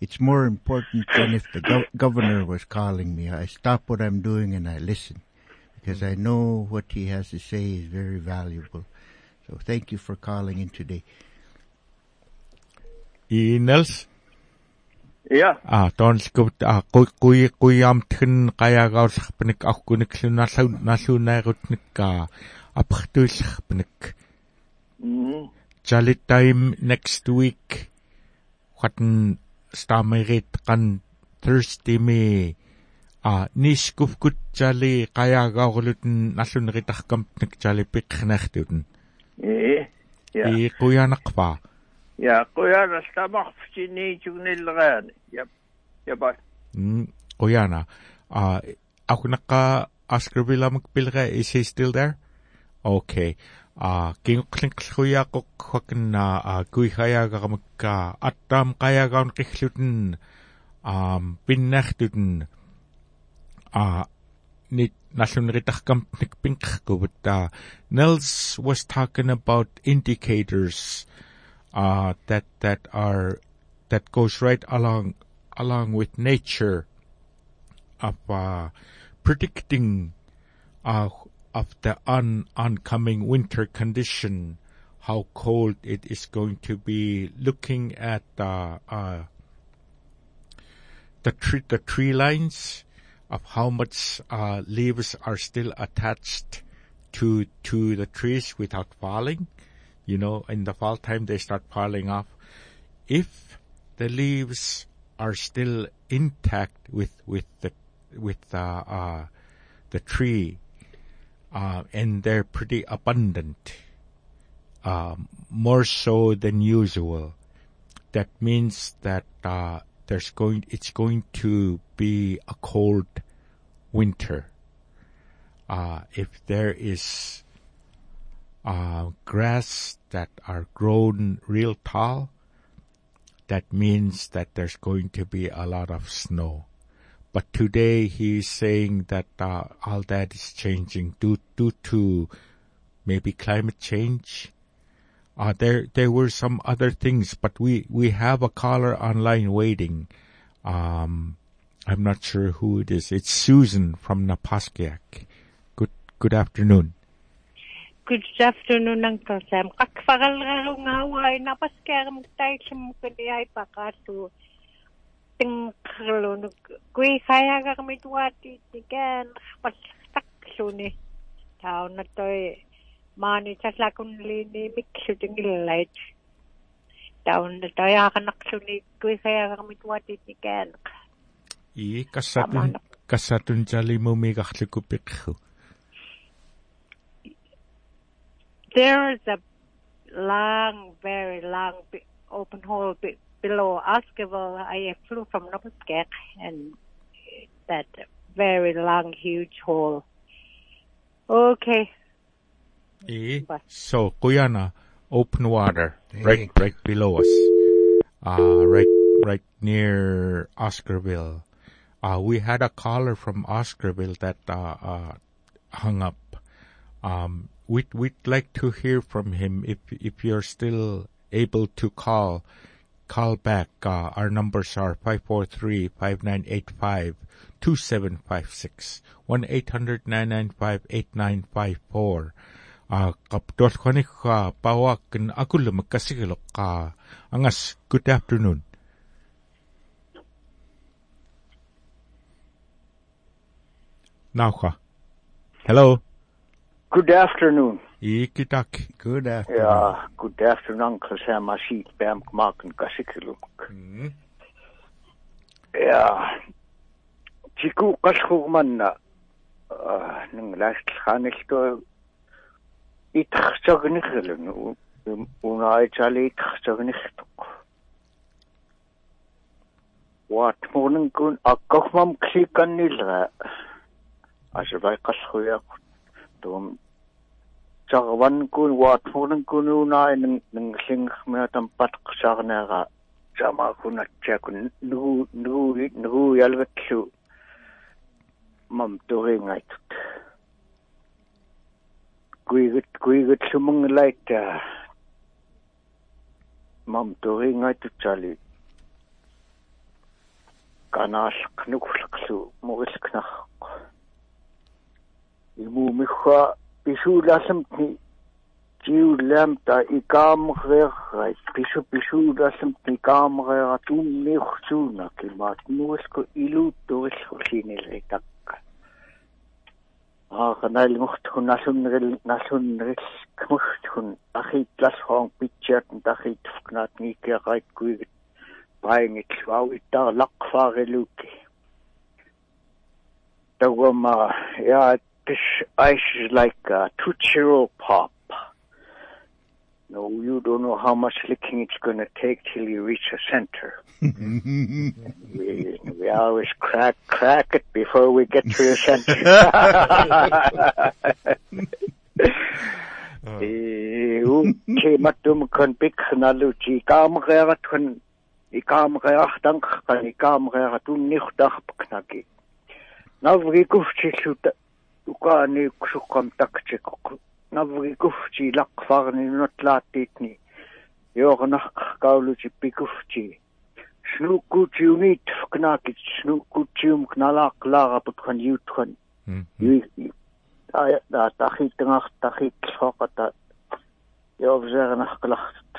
it's more important than if the gov- governor was calling me. I stop what I'm doing and I listen, because I know what he has to say is very valuable. So thank you for calling in today. I Nels? ja Ah, tonskut ah kui kui kui amtхэн qayagaullarpanik aquniklunarlu nallunairutnikka apertuillarpanik mhm Jolly time next week whatten stamirit qan Thursday me а нис куфкут чали каяагаагулутэн наллунери таркампнак чали пиккнартутэн э я. И куянакпа я куяна стамарфтини чугниллераани я яба м куяна а акунака аскрбиламак пилра is he still there? Okay а кингэклингэлхуяақоқ хакна а куихаяагарамакка аттаам каяагаун қиллутэн аам пиннартутэн a nit nallunritarkamtnik pinqerkuvut uh, Nels was talking about indicators uh, that that are that goes right along along with nature of uh, predicting uh, of the un, oncoming winter condition, how cold it is going to be, looking at uh, uh, the tree the tree lines of how much uh, leaves are still attached to to the trees without falling. You know, in the fall time they start falling off. If the leaves are still intact with with the with uh, uh, the tree, uh, and they're pretty abundant, um, more so than usual. That means that uh, there's going it's going to be a cold winter. Uh, if there is uh, grass that are grown real tall, that means that there's going to be a lot of snow. But today he's saying that uh, all that is changing due due to maybe climate change. Uh, there there were some other things, but we we have a caller online waiting. Um, I'm not sure who it is. It's Susan from Napaskiak. Good good afternoon. Good afternoon, Uncle Sam. Kakfagalrarungawa ay napaskeram tayo sumukani ay pakasu. Tingkalo kui kaya ka kami tuwati tigan pastak ni. Tao na to'y mani sa lakon lini miksu tingilait. Tao na to'y akanak suni kui kaya ka kami tuwati tigan. I kasatun kasatun jali mo may kaklikupikho. there is a long, very long open hole be- below Oscarville. I flew from Napaskiak and that very long, huge hole. Okay. Eh? Bye. So, Kuyana, open water, right, right below us. Uh, right, right near Oscarville. Uh, we had a caller from Oscarville that, uh, uh, hung up. Um, we'd, we'd like to hear from him if, if you're still able to call, call back. Uh, our numbers are 543-5985, 2756, 1-800-995-8954. qapptuallquanikkaa pauaakkan akullemak kassigileqqaa angas good afternoon Nauha. Hello. Good afternoon. Ikitak. Good afternoon. Yeah, good afternoon, Uncle Sam. I see Bam Marken Kasikiluk. Yeah. Chiku Kashukman, uh, Ning Last Hanilto, итарсагнерлун унаайтали итарсагнерлтоқ уатмуннгун аккахмам кликаннилра асвайқаллуяақут туум цагванкун уатмуннгун унаа нэнглингэрмиа тампатқсаарнера самаакунатсаакун нугу нугу нугу ялвэтлу мам турингайтут kuigut kuigut sumangalaitta mam toringaitutsali kanaalq nukulqlu murilknarq imumigga pisuulaallamtni tiullaamta ikaamerreerrait pisu pisuulaallamtni ikaamerreera tuunniursuunak imaat nuulku iluutturillu sinilri taq ааханаалгортхун налуннерил налуннерил камагтхун ахитлалхоон питсиатн тахиттфкнаат никеақайккуигит паингиллуау иттаа лаққфаарилуукки тагома я this ice is like uh, two chiro pop No, you don't know how much licking it's going to take till you reach a center. <laughs> we, we always crack crack it before we get to the center. <laughs> <laughs> Okay, matum kon big na luchi kam gera tun i kam gera dank kan i kam gera tun nicht dach knaki. Navri kufchi luta uka ni kusukam takche kuku. Navri kufchi lakfarni навги куфчи лақфарни нутлааттиитни йоорнақ каулути пикуфчи снуккутиунит кнаакит снуккутиум кналаақлаарапут хан юутхан аа да тахиттангаар тахитлхоқата йоовжернаққлартут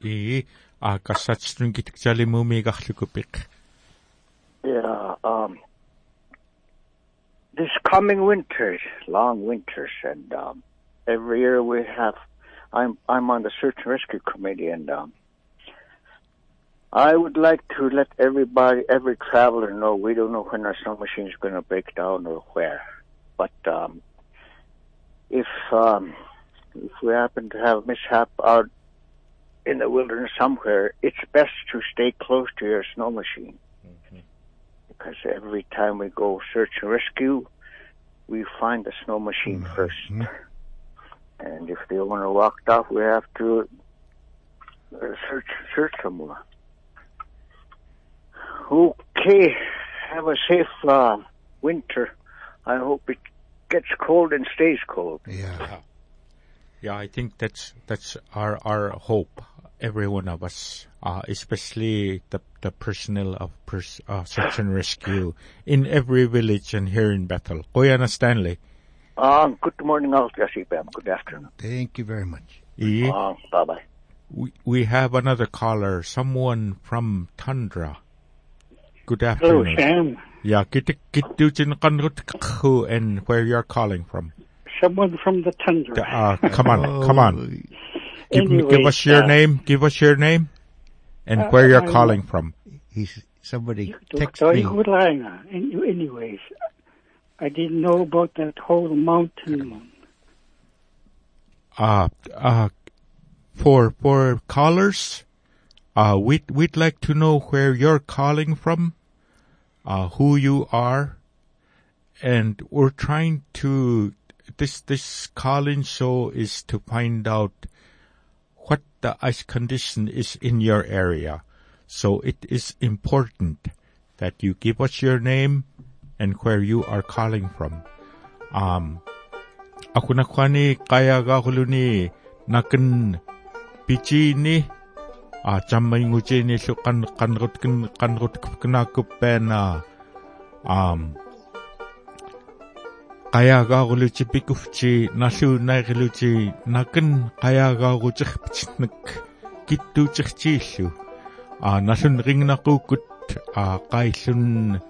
и а кассатсүн гитгчали мумиигарлукупиқ я um this coming winters long winters and um every year we have. I'm I'm on the search and rescue committee, and um, I would like to let everybody, every traveler, know we don't know when our snow machine is going to break down or where, but um, if um, if we happen to have a mishap out in the wilderness somewhere, it's best to stay close to your snow machine because every time we go search and rescue, we find the snow machine first. And if the owner walked off, we have to uh, search search some more. Okay, have a safe uh, winter. I hope it gets cold and stays cold. Yeah. Yeah, I think that's that's our our hope. Every one of us, uh, especially the the personnel of pers- uh, search and rescue in every village and here in Bethel. Koyana Stanley. Um, good morning, all. Jesse Bam. Good afternoon. Thank you very much. Yeah. Uh, bye bye. We we have another caller, someone from Tundra. Good afternoon. Hello, afternoon. Sam. Yeah, kit kit duchin kanrut kakhu and where you're calling from. Someone from the tundra. The- uh, come on, <laughs> come on. Give, me- give us your uh, name. Give us your name and Uh, where you're I'm- calling from. He's somebody Don't text tell me. you what lying on. Anyways, I didn't know about that whole mountain. Uh, uh, for for callers, uh, we'd we'd like to know where you're calling from, uh, who you are, and we're trying to this this calling show is to find out what the ice condition is in your area. So it is important that you give us your name and where you are calling from. Um, aku nak kwani kaya ga huluni nakin pichi ni a chammai nguche ni lu kan kan rut kan kan rut kna kupena um kaya ga huluchi pikufchi nalu nailuchi nakin kaya ga guchirpichnik gittuuchirchiillu а налун рингнакууккут а кайлун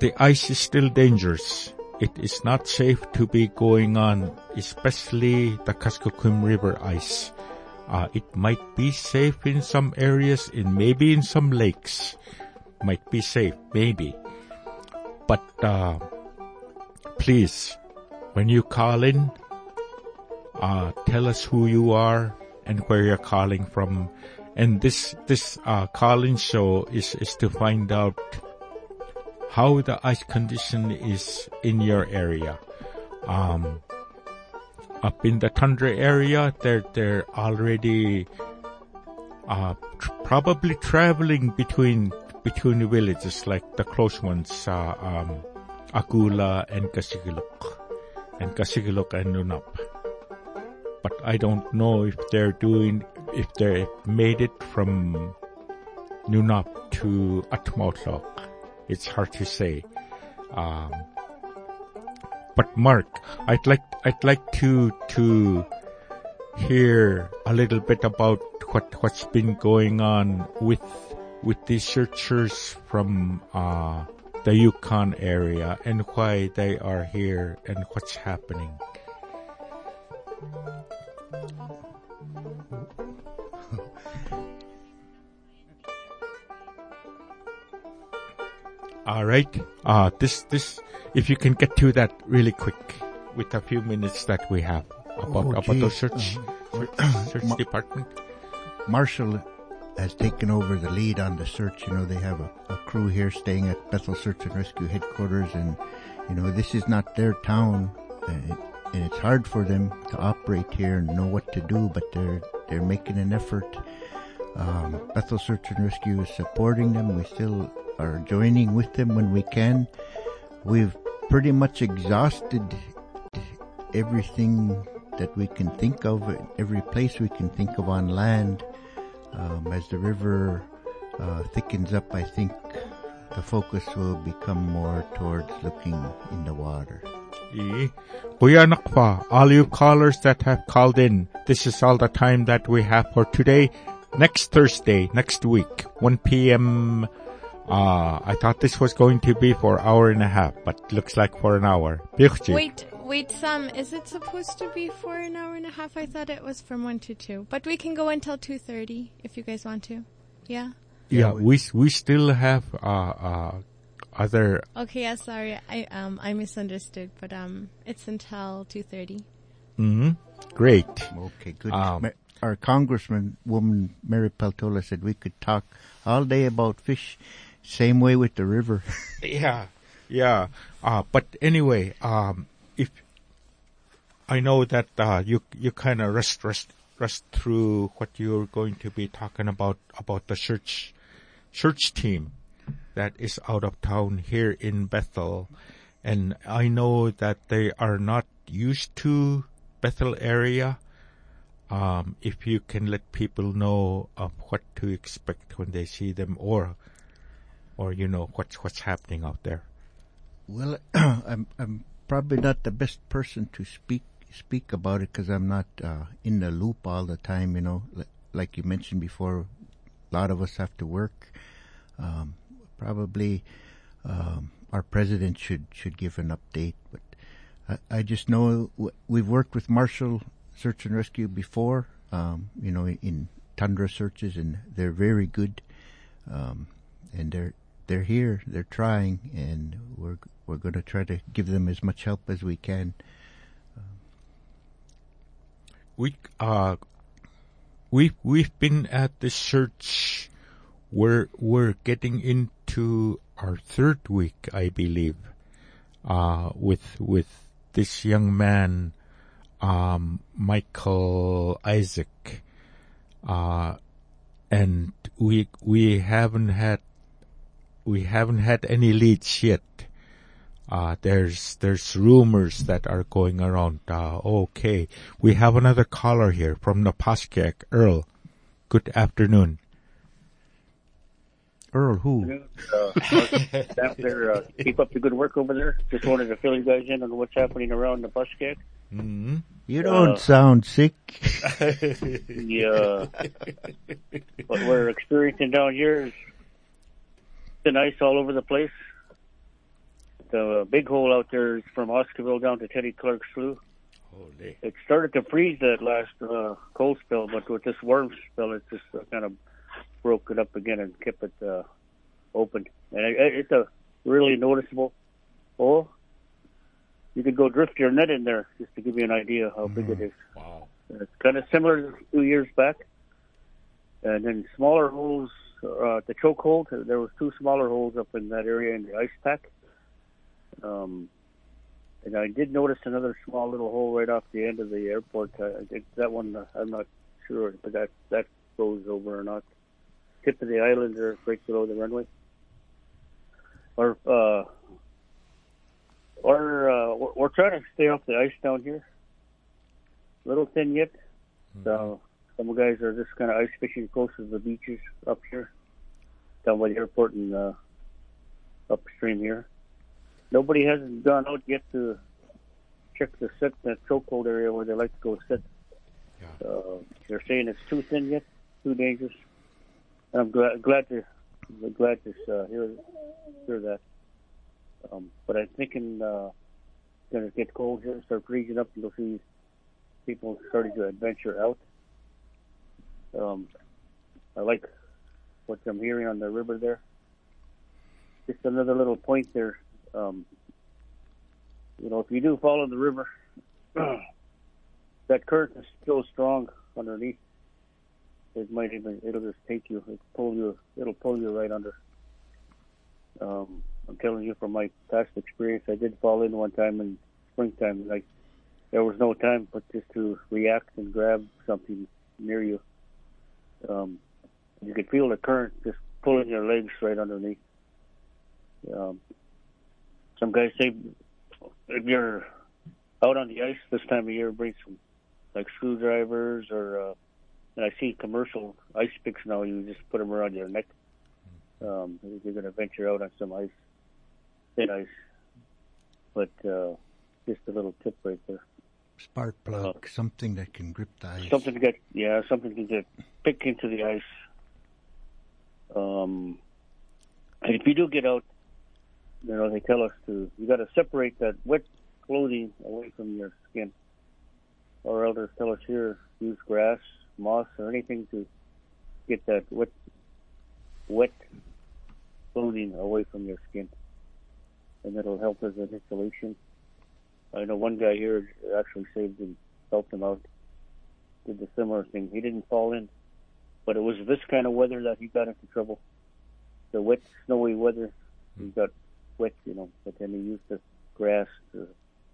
the ice is still dangerous. It is not safe to be going on especially the Kuskokwim River ice. Uh, it might be safe in some areas and maybe in some lakes. Might be safe maybe. But uh, please when you call in uh, tell us who you are and where you're calling from. And this this uh, calling show is is to find out how the ice condition is in your area. Um, up in the tundra area, they're they're already uh, tr- probably traveling between between villages, like the close ones, uh, um, Akula and Kasigluk, and Kasigluk and Nunap but I don't know if they're doing if they made it from Nunap to Atmautluak. It's hard to say. Um, but Mark, I'd like I'd like to to hear a little bit about what what's been going on with with these searchers from uh, the Yukon area and why they are here and what's happening. <laughs> All right. Uh, this, this, if you can get to that really quick with a few minutes that we have about, Oh, about the search, search, search Ma- department. Marshall has taken over the lead on the search. You know, they have a, a crew here staying at Bethel Search and Rescue headquarters, and you know, this is not their town, and, and it's hard for them to operate here and know what to do. But they're they're making an effort. Um, Bethel Search and Rescue is supporting them. We still are joining with them when we can. We've pretty much exhausted everything that we can think of, every place we can think of on land. Um, as the river uh, thickens up, I think the focus will become more towards looking in the water. E. Kuya Nakpa, all you callers that have called in, this is all the time that we have for today. Next Thursday, next week, 1 p.m. Uh, I thought this was going to be for an hour and a half, but looks like for an hour. Wait, wait, some is it supposed to be for an hour and a half? I thought it was from 1 to 2. But we can go until 2.30 if you guys want to. Yeah? Yeah, we we still have uh uh other Okay, yeah, sorry. I um I misunderstood, but um it's until 2.30. hmm great. Okay, good. Um, Ma- Our congressman woman Mary Peltola said we could talk all day about fish. Same way with the river. <laughs> Yeah, yeah. Uh, but anyway, um, if I know that uh, you you kind of rest rest rest through what you're going to be talking about about the church church team that is out of town here in Bethel, and I know that they are not used to Bethel area. Um, if you can let people know of what to expect when they see them, or or you know what's what's happening out there. Well, <clears throat> I'm I'm probably not the best person to speak speak about it because I'm not uh, in the loop all the time. You know, Li- like you mentioned before, a lot of us have to work. Um, probably um, our president should should give an update, but I, I just know w- we've worked with Marshall Search and Rescue before. Um, you know, in, in tundra searches, and they're very good. Um, and they're they're here, they're trying, and we're we're going to try to give them as much help as we can. we uh we we've been at this church we're we're getting into our third week i believe uh with with this young man um michael isaac uh and we we haven't had we haven't had any leads yet uh, there's there's rumors that are going around. Uh, okay, we have another caller here from Napaskiak. Earl, good afternoon. Earl, who? Uh, staff there, uh, keep up the good work over there. Just wanted to fill you guys in on what's happening around the bus kick. Mm-hmm. You don't Uh, sound sick. <laughs> The, uh, what we're experiencing down here is thin ice all over the place. The big hole out there is from Oscarville down to Teddy Clark Slough. Holy. It started to freeze that last uh, cold spell, but with this warm spell, it just uh, kind of broke it up again and kept it uh, open. And it, it's a really noticeable hole. You could go drift your net in there just to give you an idea how big it is. Wow. It's kind of similar to two years back. And then smaller holes, uh, the choke hold, there was two smaller holes up in that area in the ice pack. Um, and I did notice another small little hole right off the end of the airport. I, I think that one, I'm not sure, but that that goes over or not. Tip of the island or right below the runway. Or uh, or uh, we're, we're trying to stay off the ice down here. A little thin yet, so some guys are just kind of ice fishing close to the beaches up here, down by the airport and uh, upstream here. Nobody hasn't gone out yet to check the sit that chokehold area where they like to go sit. Uh, they're saying it's too thin yet, too dangerous. And I'm glad glad to glad to uh, hear hear that. Um, but I'm thinking uh, it's going to get cold here, start freezing up, and you'll see people starting to adventure out. Um, I like what I'm hearing on the river there. Just another little point there. Um, you know, if you do follow the river, <clears throat> that current is still strong underneath. It might even it'll just take you, it'll pull you, it'll pull you right under. Um, I'm telling you from my past experience, I did fall in one time in springtime. Like there was no time but just to react and grab something near you. Um, you could feel the current just pulling your legs right underneath. Um, some guys say if you're out on the ice this time of year, bring some like screwdrivers or uh, and I see commercial ice picks now. You just put them around your neck. Um, if you're going to venture out on some ice, thin ice. But uh, just a little tip right there. Spark plug, something that can grip the ice. Something to get, yeah, something to get pick into the ice. Um, and if you do get out, you know, they tell us to, you got to separate that wet clothing away from your skin. Our elders tell us here, use grass, moss, or anything to get that wet, wet clothing away from your skin. And that'll help as an insulation. I know one guy here actually saved him, helped him out, did the similar thing. He didn't fall in, but it was this kind of weather that he got into trouble. The wet, snowy weather, he got wet, you know, but then he used the grass to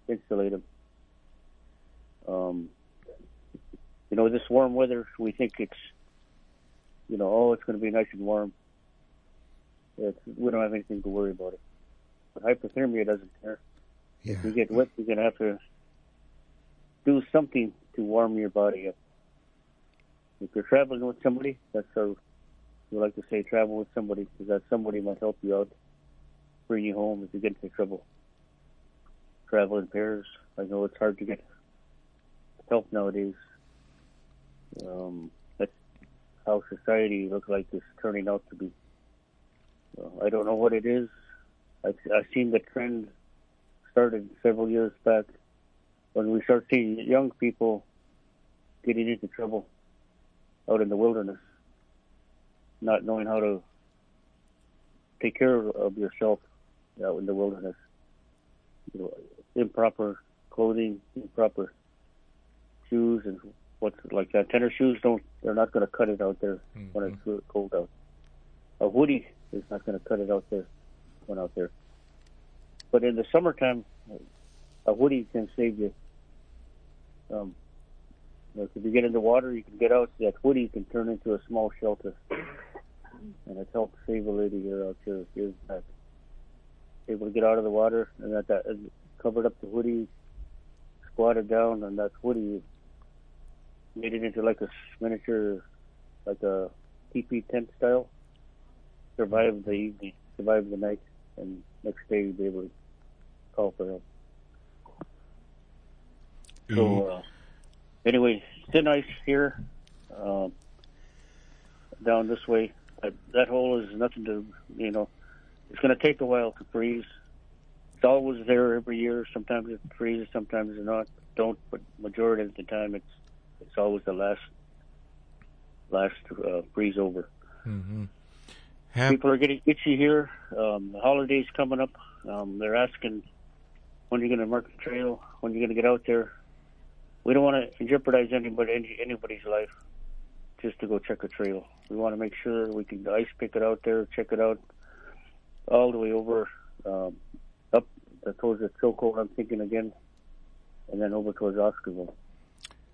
insulate him. Um, you know, this warm weather, we think it's, you know, oh, it's going to be nice and warm. It's, we don't have anything to worry about it. But hypothermia doesn't care. Yeah. If you get wet, you're going to have to do something to warm your body up. If you're traveling with somebody, that's our, we like to say travel with somebody because that somebody might help you out, bring you home if you get into trouble. Travel in pairs. I know it's hard to get help nowadays. Um, that's how society looks like is turning out to be. I don't know what it is. I've, I've seen the trend started several years back when we start seeing young people getting into trouble out in the wilderness, not knowing how to take care of yourself out in the wilderness. You know, improper clothing, improper shoes, and what's like that. Tennis shoes don't. They're not going to cut it out there when it's really cold out. A hoodie is not going to cut it out there when out there. But in the summertime, a hoodie can save you. Um, you know, if you get in the water, you can get out. That hoodie can turn into a small shelter, and it helped save a lady here out here years back. Able to get out of the water, and that that and covered up the hoodie, squatted down, and that hoodie made it into like a miniature, like a teepee tent style. Survived the evening, survived the night, and next day you'd be able to call for help. So, uh, anyway, thin ice here, um, down this way. That, that hole is nothing to, you know, it's going to take a while to freeze. It's always there every year. Sometimes it freezes, sometimes it's not. Don't, but majority of the time it's it's always the last last uh, freeze over. Mm-hmm. People are getting itchy here. Um, the holidays coming up. Um, they're asking when are you're going to mark the trail, when are you're going to get out there. We don't want to jeopardize anybody, any, anybody's life, just to go check a trail. We want to make sure we can ice pick it out there, check it out, all the way over, um, up towards the Choco. I'm thinking again, and then over towards Oscarville.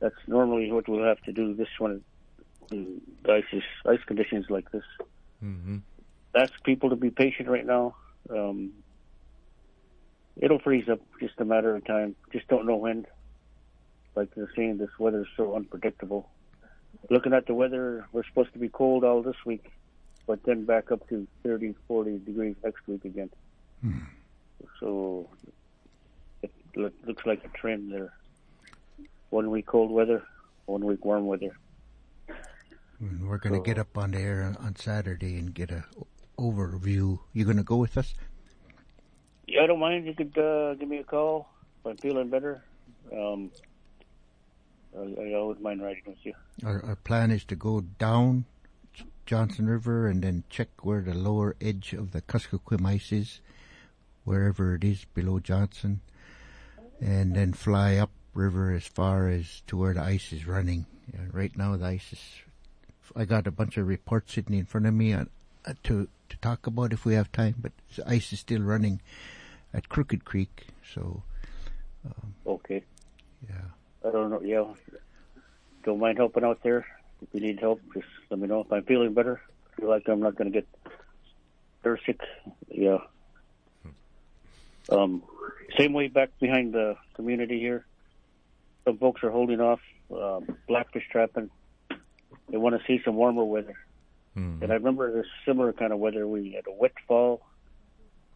That's normally what we'll have to do. This one, the ice is ice conditions like this Mm-hmm. ask people to be patient right now. Um, it'll freeze up just a matter of time. Just don't know when. Like they're saying, this weather's so unpredictable. Looking at the weather, we're supposed to be cold all this week, but then back up to 30, 40 degrees next week again. So it look, looks like a trend there. One week cold weather, one week warm weather. And we're going to get up on the air on Saturday and get a overview. You going to go with us? Yeah, I don't mind. You could uh, give me a call if I'm feeling better. Um, I, I wouldn't mind riding with you. Our, our plan is to go down Johnson River and then check where the lower edge of the Kuskokwim ice is, wherever it is below Johnson, and then fly up river as far as to where the ice is running. Uh, right now, the ice is. I got a bunch of reports sitting in front of me on, uh, to to talk about if we have time, but the ice is still running at Crooked Creek, so Okay. Yeah. I don't know. Yeah. Don't mind helping out there. If you need help, just let me know. If I'm feeling better, feel like I'm not going to get sick. Yeah. Um, same way back behind the community here. Some folks are holding off um, blackfish trapping. they want to see some warmer weather. Mm. And I remember this similar kind of weather. We had a wet fall.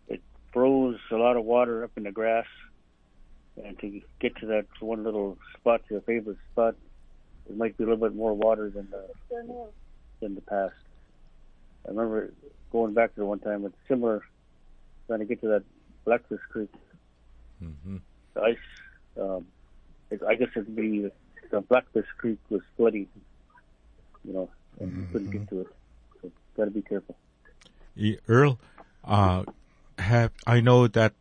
It froze a lot of water up in the grass. And to get to that one little spot, your favorite spot, it might be a little bit more water than the than the past. I remember going back there one time. It's similar, trying to get to that Blackfish Creek. Mm-hmm. The ice, um, it, I guess it'd be the Blackfish Creek was flooding. You know, and you couldn't get to it. So got to be careful. E- Earl, uh, have I know that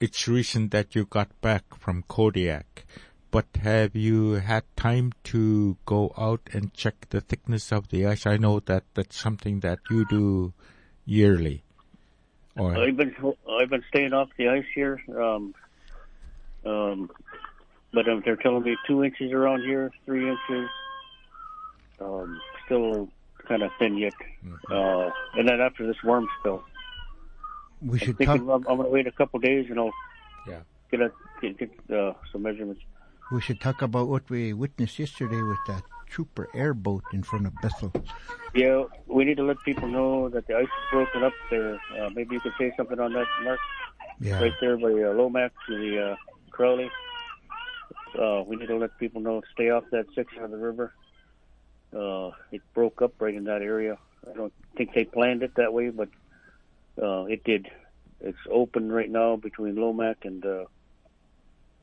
it's recent that you got back from Kodiak, but have you had time to go out and check the thickness of the ice? I know that that's something that you do yearly. Or I've been I've been staying off the ice here, um, um, but they're telling me two inches around here, three inches. Um, still kind of thin yet. Uh, and then after this worm spill, We I'm should thinking talk. I'm, I'm going to wait a couple days and I'll Yeah. get a, get, get uh, some measurements. We should talk about what we witnessed yesterday with that trooper airboat in front of Bethel. Yeah, we need to let people know that the ice is broken up there. Uh, maybe you could say something on that, Mark. Yeah. Right there by uh, Lomax to the uh, Crowley. Uh, we need to let people know stay off that section of the river. Uh, it broke up right in that area. I don't think they planned it that way, but uh, it did. It's open right now between Lomac and uh,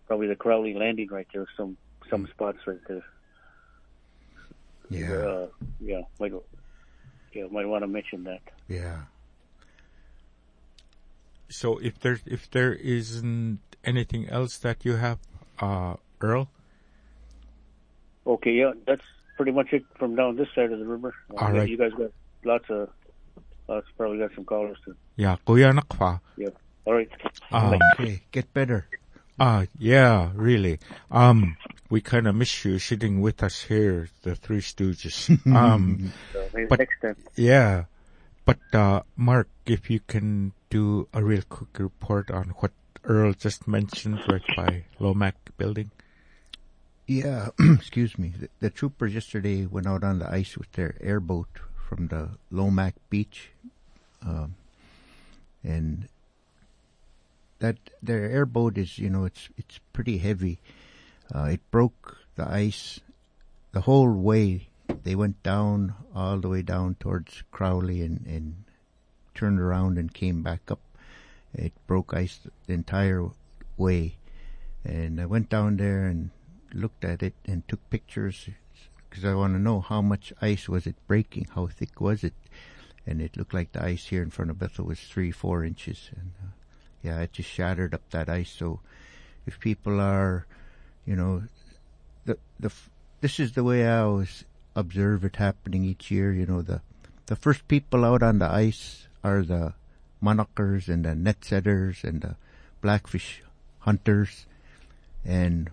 probably the Crowley landing right there. Some some spots right there. Yeah. Uh, yeah. Might yeah might want to mention that. Yeah. so if there if there isn't anything else that you have, uh, Earl, Okay, yeah, that's pretty much it from down this side of the river. Uh, All you- guys got lots of, lots, probably got some callers too. yeah, Kuya Nakfa. Yeah. All right. Um, Okay, get better. Uh, yeah, really. Um, we kind of miss you sitting with us here, the Three Stooges. <laughs> Um, So but yeah, but uh, Mark, if you can do a real quick report on what Earl just mentioned right by Lomac Building. Yeah, <clears throat> excuse me. The, the troopers yesterday went out on the ice with their airboat from the Lomac beach, um, and that their airboat is, you know, it's it's pretty heavy. Uh, it broke the ice the whole way. They went down all the way down towards Crowley and and turned around and came back up. It broke ice the entire way, and I went down there and looked at it and took pictures because I want to know how much ice was it breaking, how thick was it, and it looked like the ice here in front of Bethel was three, four inches, and uh, yeah, it just shattered up that ice. So, if people are, you know, the the this is the way I always observe it happening each year. You know, the the first people out on the ice are the monockers and the net setters and the blackfish hunters, and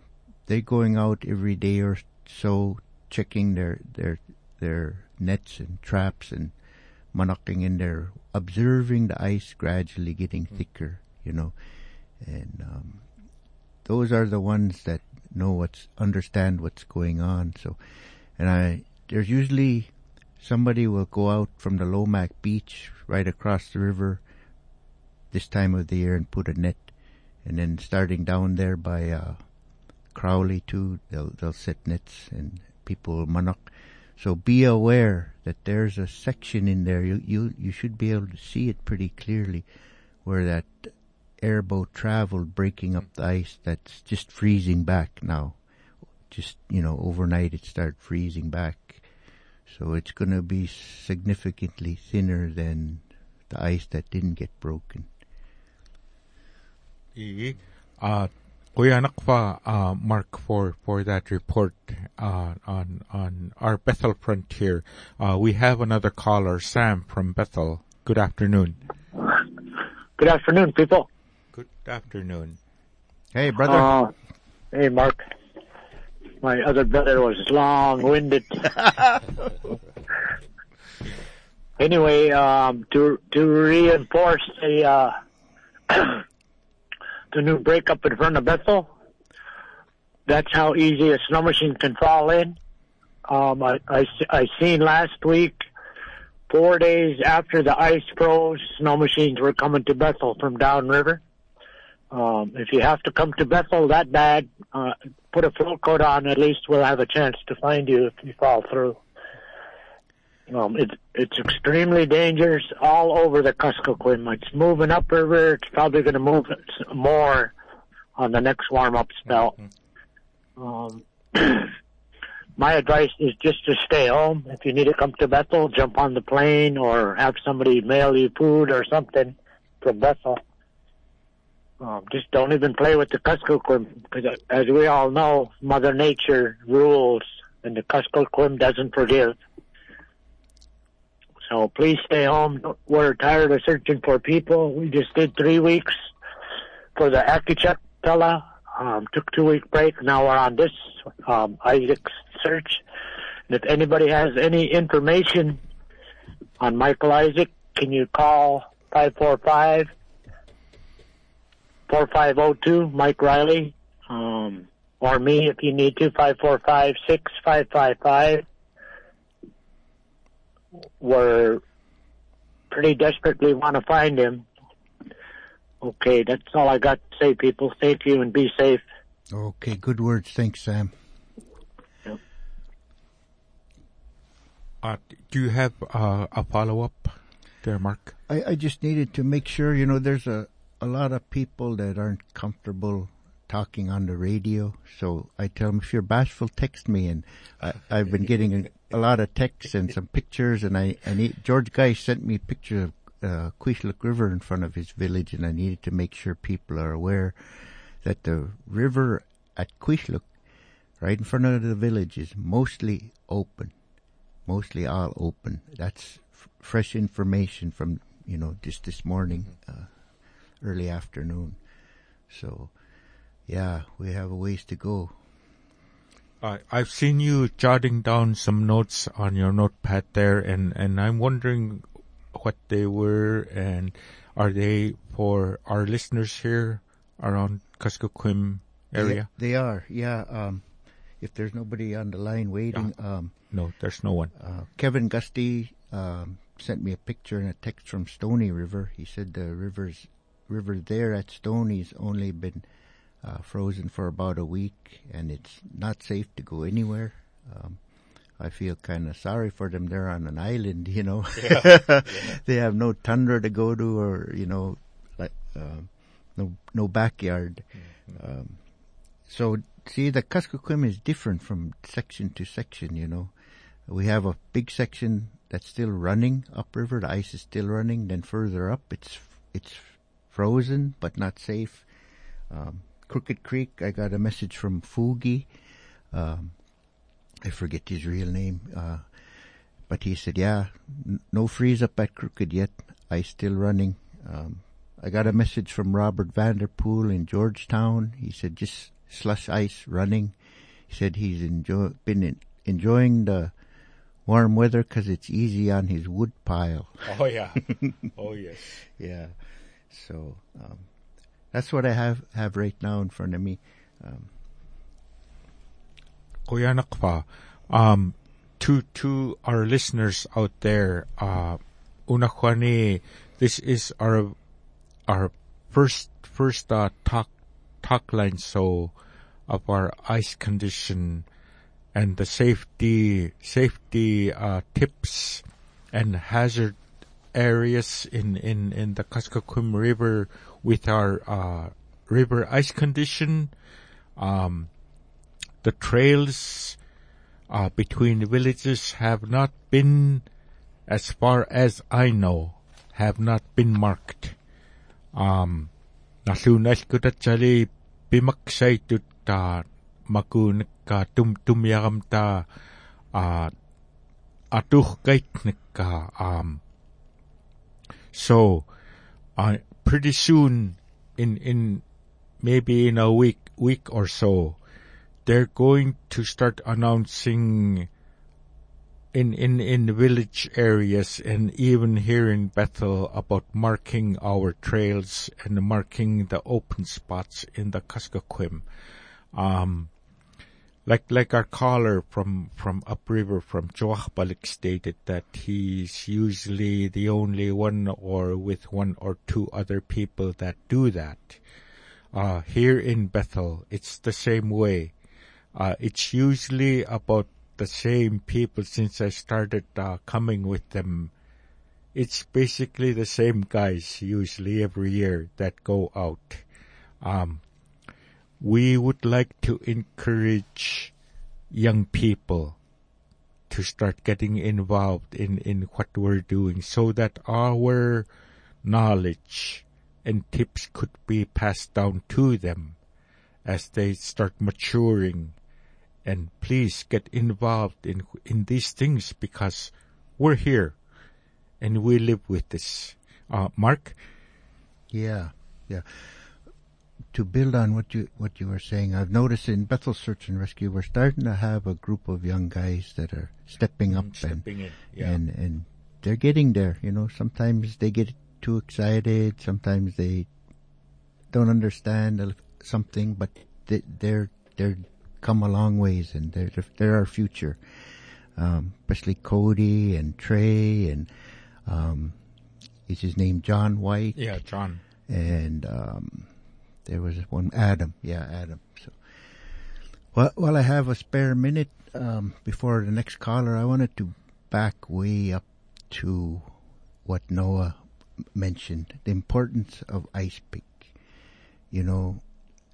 they're going out every day or so checking their their their nets and traps and monocking in there, observing the ice gradually getting hmm. thicker, you know, and um, those are the ones that know what's understand what's going on. So, and I there's usually somebody will go out from the Lomac beach right across the river this time of the year and put a net, and then starting down there by uh, Crowley too, they'll they'll set nets and people will monoc. So be aware that there's a section in there. You you you should be able to see it pretty clearly, where that airboat traveled, breaking up the ice. That's just freezing back now. Just you know, overnight it started freezing back. So it's going to be significantly thinner than the ice that didn't get broken. E. Uh, Kuya Nakfa, uh, Mark, for, for that report uh, on on our Bethel frontier. Uh, we have another caller, Sam from Bethel. Good afternoon. Good afternoon, people. Good afternoon. Hey, brother. Uh, hey, Mark. My other brother was long-winded. <laughs> anyway, um, to to reinforce the uh, <clears throat> the new breakup in front of Bethel, that's how easy a snow machine can fall in. Um, I, I, I seen last week, four days after the ice froze, snow machines were coming to Bethel from downriver. Um, if you have to come to Bethel that bad, uh, put a float coat on. At least we'll have a chance to find you if you fall through. Um, it's it's extremely dangerous all over the Kuskokwim. It's moving upriver. It's probably going to move more on the next warm up spell. Um, <clears throat> my advice is just to stay home. If you need to come to Bethel, jump on the plane or have somebody mail you food or something from Bethel. Um, just don't even play with the Kuskokwim because, as we all know, Mother Nature rules, and the Kuskokwim doesn't forgive. So please stay home. We're tired of searching for people. We just did three weeks for the Akichuk fella. Um, took two week break. Now we're on this um, Isaac search. And if anybody has any information on Michael Isaac, can you call 545 4502 Mike Riley, um, or me if you need to, 545 6555. We're pretty desperately want to find him. Okay, that's all I got to say, people. Thank you and be safe. Okay, good words. Thanks, Sam. Uh, do you have uh, a follow up there, Mark? I, I just needed to make sure, you know, there's a, a lot of people that aren't comfortable talking on the radio. So I tell them, if you're bashful, text me. And I, I've been getting a, lot of texts and some pictures. And I, I need, George Guy sent me a picture of uh, Kwethluk River in front of his village, and I needed to make sure people are aware that the river at Kwethluk, right in front of the village, is mostly open, mostly all open. That's f- fresh information from you know just this morning, uh, early afternoon. So, yeah, we have a ways to go. Uh, I've seen you jotting down some notes on your notepad there, and, and I'm wondering what they were, and are they for our listeners here around Kuskokwim area? They, they are, yeah. Um, if there's nobody on the line waiting, um, no, there's no one. Uh, Kevin Gusty um, sent me a picture and a text from Stony River. He said the rivers river there at Stony's only been uh, frozen for about a week, and it's not safe to go anywhere. Um, I feel kind of sorry for them. They're on an island, you know. <laughs> Yeah. Yeah. <laughs> they have no tundra to go to, or you know, like um, no no backyard. Mm-hmm. Um, so see, the Kuskokwim is different from section to section. You know, we have a big section that's still running upriver. The ice is still running. Then further up, it's it's frozen but not safe. Um, Crooked Creek, I got a message from Fugi. Um, I forget his real name, uh, but he said, "Yeah, n- no freeze up at Crooked yet. Ice still running." Um, I got a message from Robert Vanderpool in Georgetown. He said, "Just slush ice running." He said he's enjoy- been in- enjoying the warm weather because it's easy on his wood pile. Oh yeah, <laughs> oh yes, yeah. So um, that's what I have have right now in front of me. Um, Kuya Nakpa, um, to to our listeners out there, uh, this is our our first first uh, talk talk line so of our ice condition and the safety safety uh, tips and hazard areas in in in the Kuskokwim River with our uh, river ice condition. Um, the trails uh, between the villages have not been, as far as I know, have not been marked. Um, nasunal ko ta ka tum ta uh, atuh kait ka um so uh, pretty soon in in maybe in a week week or so they're going to start announcing in in in village areas and even here in Bethel about marking our trails and marking the open spots in the Kuskokwim. Um, like like our caller from from upriver from Chuathbaluk stated that he's usually the only one or with one or two other people that do that. Uh, here in Bethel, it's the same way. Uh, it's usually about the same people since I started uh, coming with them. It's basically the same guys usually every year that go out. Um, we would like to encourage young people to start getting involved in, in what we're doing so that our knowledge and tips could be passed down to them as they start maturing. And please get involved in, in these things because we're here and we live with this. Uh, Mark? Yeah, yeah to build on what you what you were saying, I've noticed in Bethel Search and Rescue, we're starting to have a group of young guys that are stepping up stepping and in, yeah. and and they're getting there. You know, sometimes they get too excited, sometimes they don't understand something, but they, they're they're come a long ways, and they're they're our future. Um, especially Cody and Trey and um, is his name John White? Yeah, John. And um, there was one Adam. Yeah, Adam. So, well, while I have a spare minute um, before the next caller, I wanted to back way up to what Noah mentioned: the importance of ice pick. You know,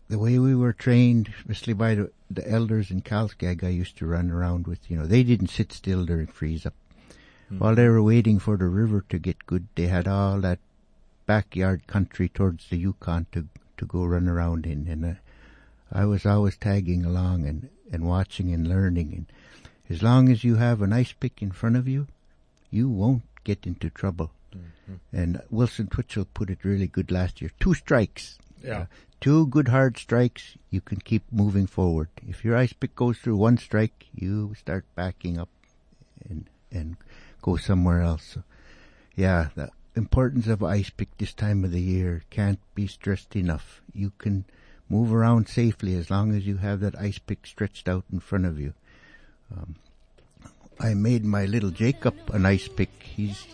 the way we were trained, especially by the, the elders in Kalskag, I used to run around with. You know, they didn't sit still during freeze up. Mm-hmm. While they were waiting for the river to get good, they had all that backyard country towards the Yukon to to go run around in, and uh, I was always tagging along and and watching and learning. And as long as you have an ice pick in front of you, you won't get into trouble. Mm-hmm. And Wilson Twitchell put it really good last year. Two strikes. Yeah. Uh, two good hard strikes, you can keep moving forward. If your ice pick goes through one strike, you start backing up and and go somewhere else. So, yeah, the importance of ice pick this time of the year can't be stressed enough. You can move around safely as long as you have that ice pick stretched out in front of you. Um, I made my little Jacob an ice pick. He's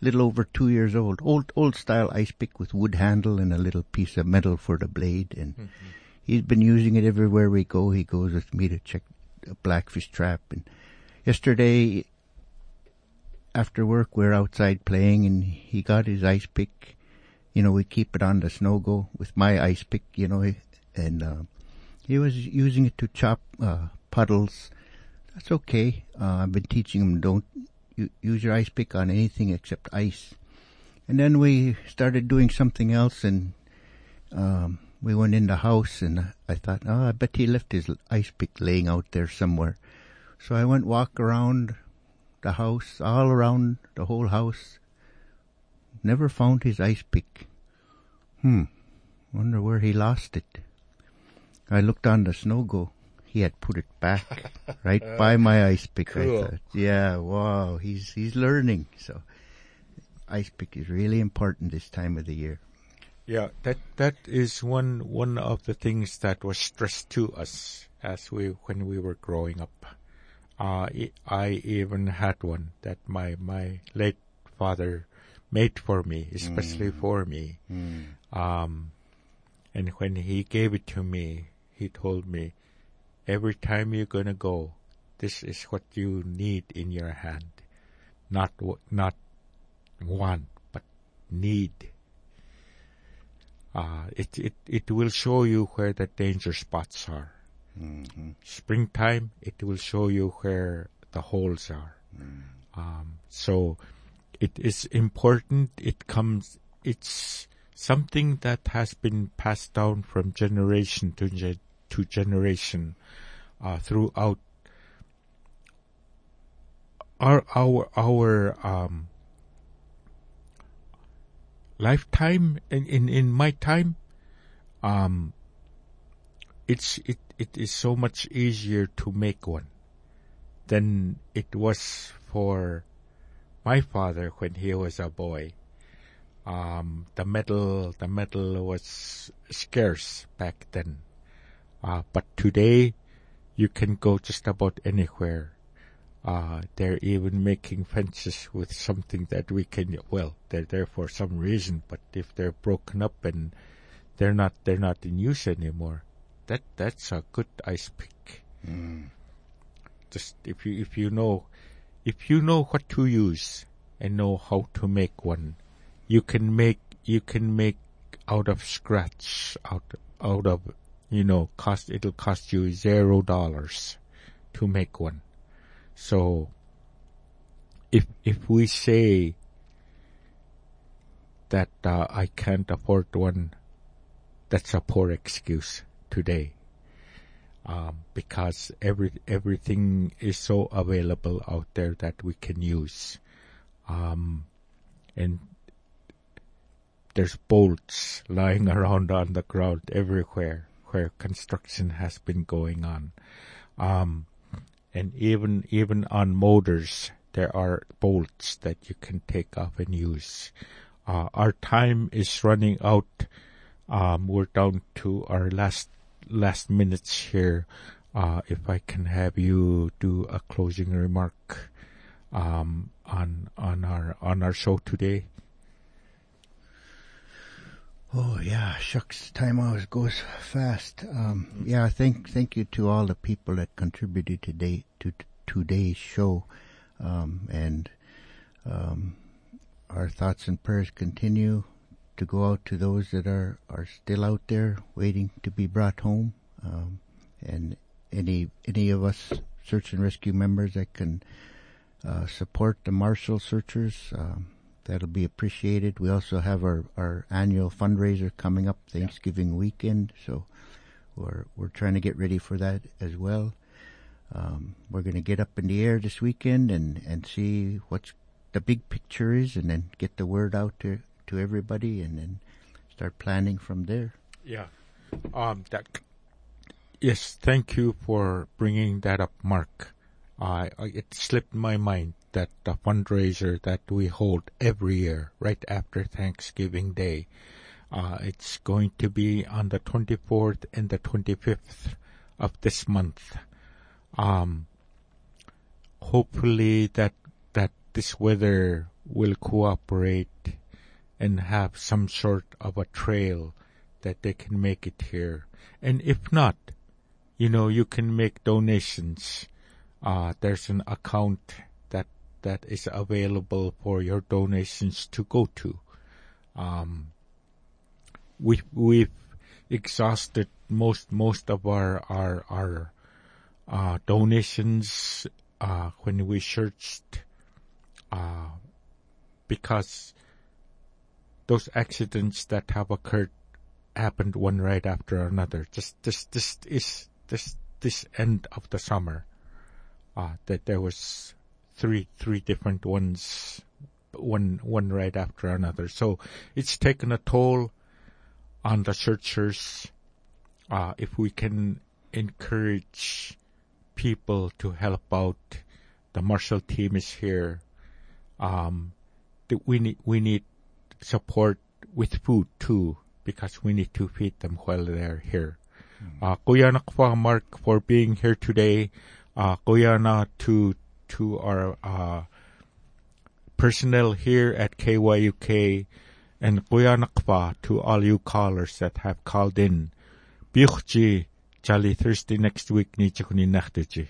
a little over two years old. Old old style ice pick with wood handle and a little piece of metal for the blade. And mm-hmm. he's been using it everywhere we go. He goes with me to check a blackfish trap. And yesterday after work we're outside playing and he got his ice pick. You know, we keep it on the snow go with my ice pick, you know, and, uh, he was using it to chop, uh, puddles. That's okay. Uh, I've been teaching him don't use your ice pick on anything except ice. And then we started doing something else and, um, we went in the house and I thought, oh, I bet he left his ice pick laying out there somewhere. So I went walk around the house, all around the whole house. Never found his ice pick. Hmm. Wonder where he lost it. I looked on the snow go. He had put it back <laughs> right by my ice pick. Cool. I thought, yeah, wow, he's he's learning. So, ice pick is really important this time of the year. Yeah, that that is one one of the things that was stressed to us as we when we were growing up. Uh, I even had one that my, my late father made for me, especially mm. for me. Mm. Um, and when he gave it to me, he told me, every time you're gonna go, this is what you need in your hand. Not, not want, but need. Uh, it, it, it will show you where the danger spots are. Mm-hmm. Springtime, it will show you where the holes are. Mm. Um, so it is important. It comes, it's something that has been passed down from generation to, ge- to generation, uh, throughout our, our, our, um, lifetime in, in, in my time, um, it's it it is so much easier to make one than it was for my father when he was a boy. Um, the metal the metal was scarce back then, uh, but today you can go just about anywhere. Uh, they're even making fences with something that we can, well, they're there for some reason, but if they're broken up and they're not, they're not in use anymore, that, that's a good ice pick. Just if you, if you know, if you know what to use and know how to make one, you can make, you can make out of scratch, out, out of, you know, cost, it'll cost you zero dollars to make one. So, if, if we say that uh, I can't afford one, that's a poor excuse today. Um, because every everything is so available out there that we can use, um, and there's bolts lying <laughs> around on the ground everywhere where construction has been going on, um, and even even on motors there are bolts that you can take off and use. Uh, our time is running out. Um, we're down to our last last minutes here. Uh, if I can have you do a closing remark um, on on our on our show today. Oh yeah, shucks, time always goes fast. Um, yeah, thank thank you to all the people that contributed today to t- today's show, um, and um, our thoughts and prayers continue to go out to those that are are still out there waiting to be brought home, um, and any any of us search and rescue members that can uh, support the Marshall searchers. Um, that'll be appreciated. We also have our, our annual fundraiser coming up Thanksgiving weekend, so we're we're trying to get ready for that as well. Um, we're going to get up in the air this weekend and and see what's the big picture is, and then get the word out to to everybody, and then start planning from there. Yeah. Um, that. Yes, thank you for bringing that up, Mark. Uh, it slipped my mind that the fundraiser that we hold every year, right after Thanksgiving Day, uh, it's going to be on the 24th and the 25th of this month. Um, hopefully that that this weather will cooperate and have some sort of a trail that they can make it here. And if not, you know, you can make donations. Uh, there's an account that that is available for your donations to go to. Um, we we've exhausted most most of our our our uh, donations uh, when we searched uh, because those accidents that have occurred happened one right after another. Just this this is this this end of the summer. Uh, that there was three three different ones, one one right after another. So it's taken a toll on the searchers. Uh, if we can encourage people to help out, the Marshall team is here. Um, we need we need support with food too because we need to feed them while they're here. Uh, Kuya Nakfa Mark for being here today. Uh, Kuya na to to our uh, personnel here at KYUK and Kuya Nakfa to all you callers that have called in. Biuchji Jolly Thursday next week ni nachtuji.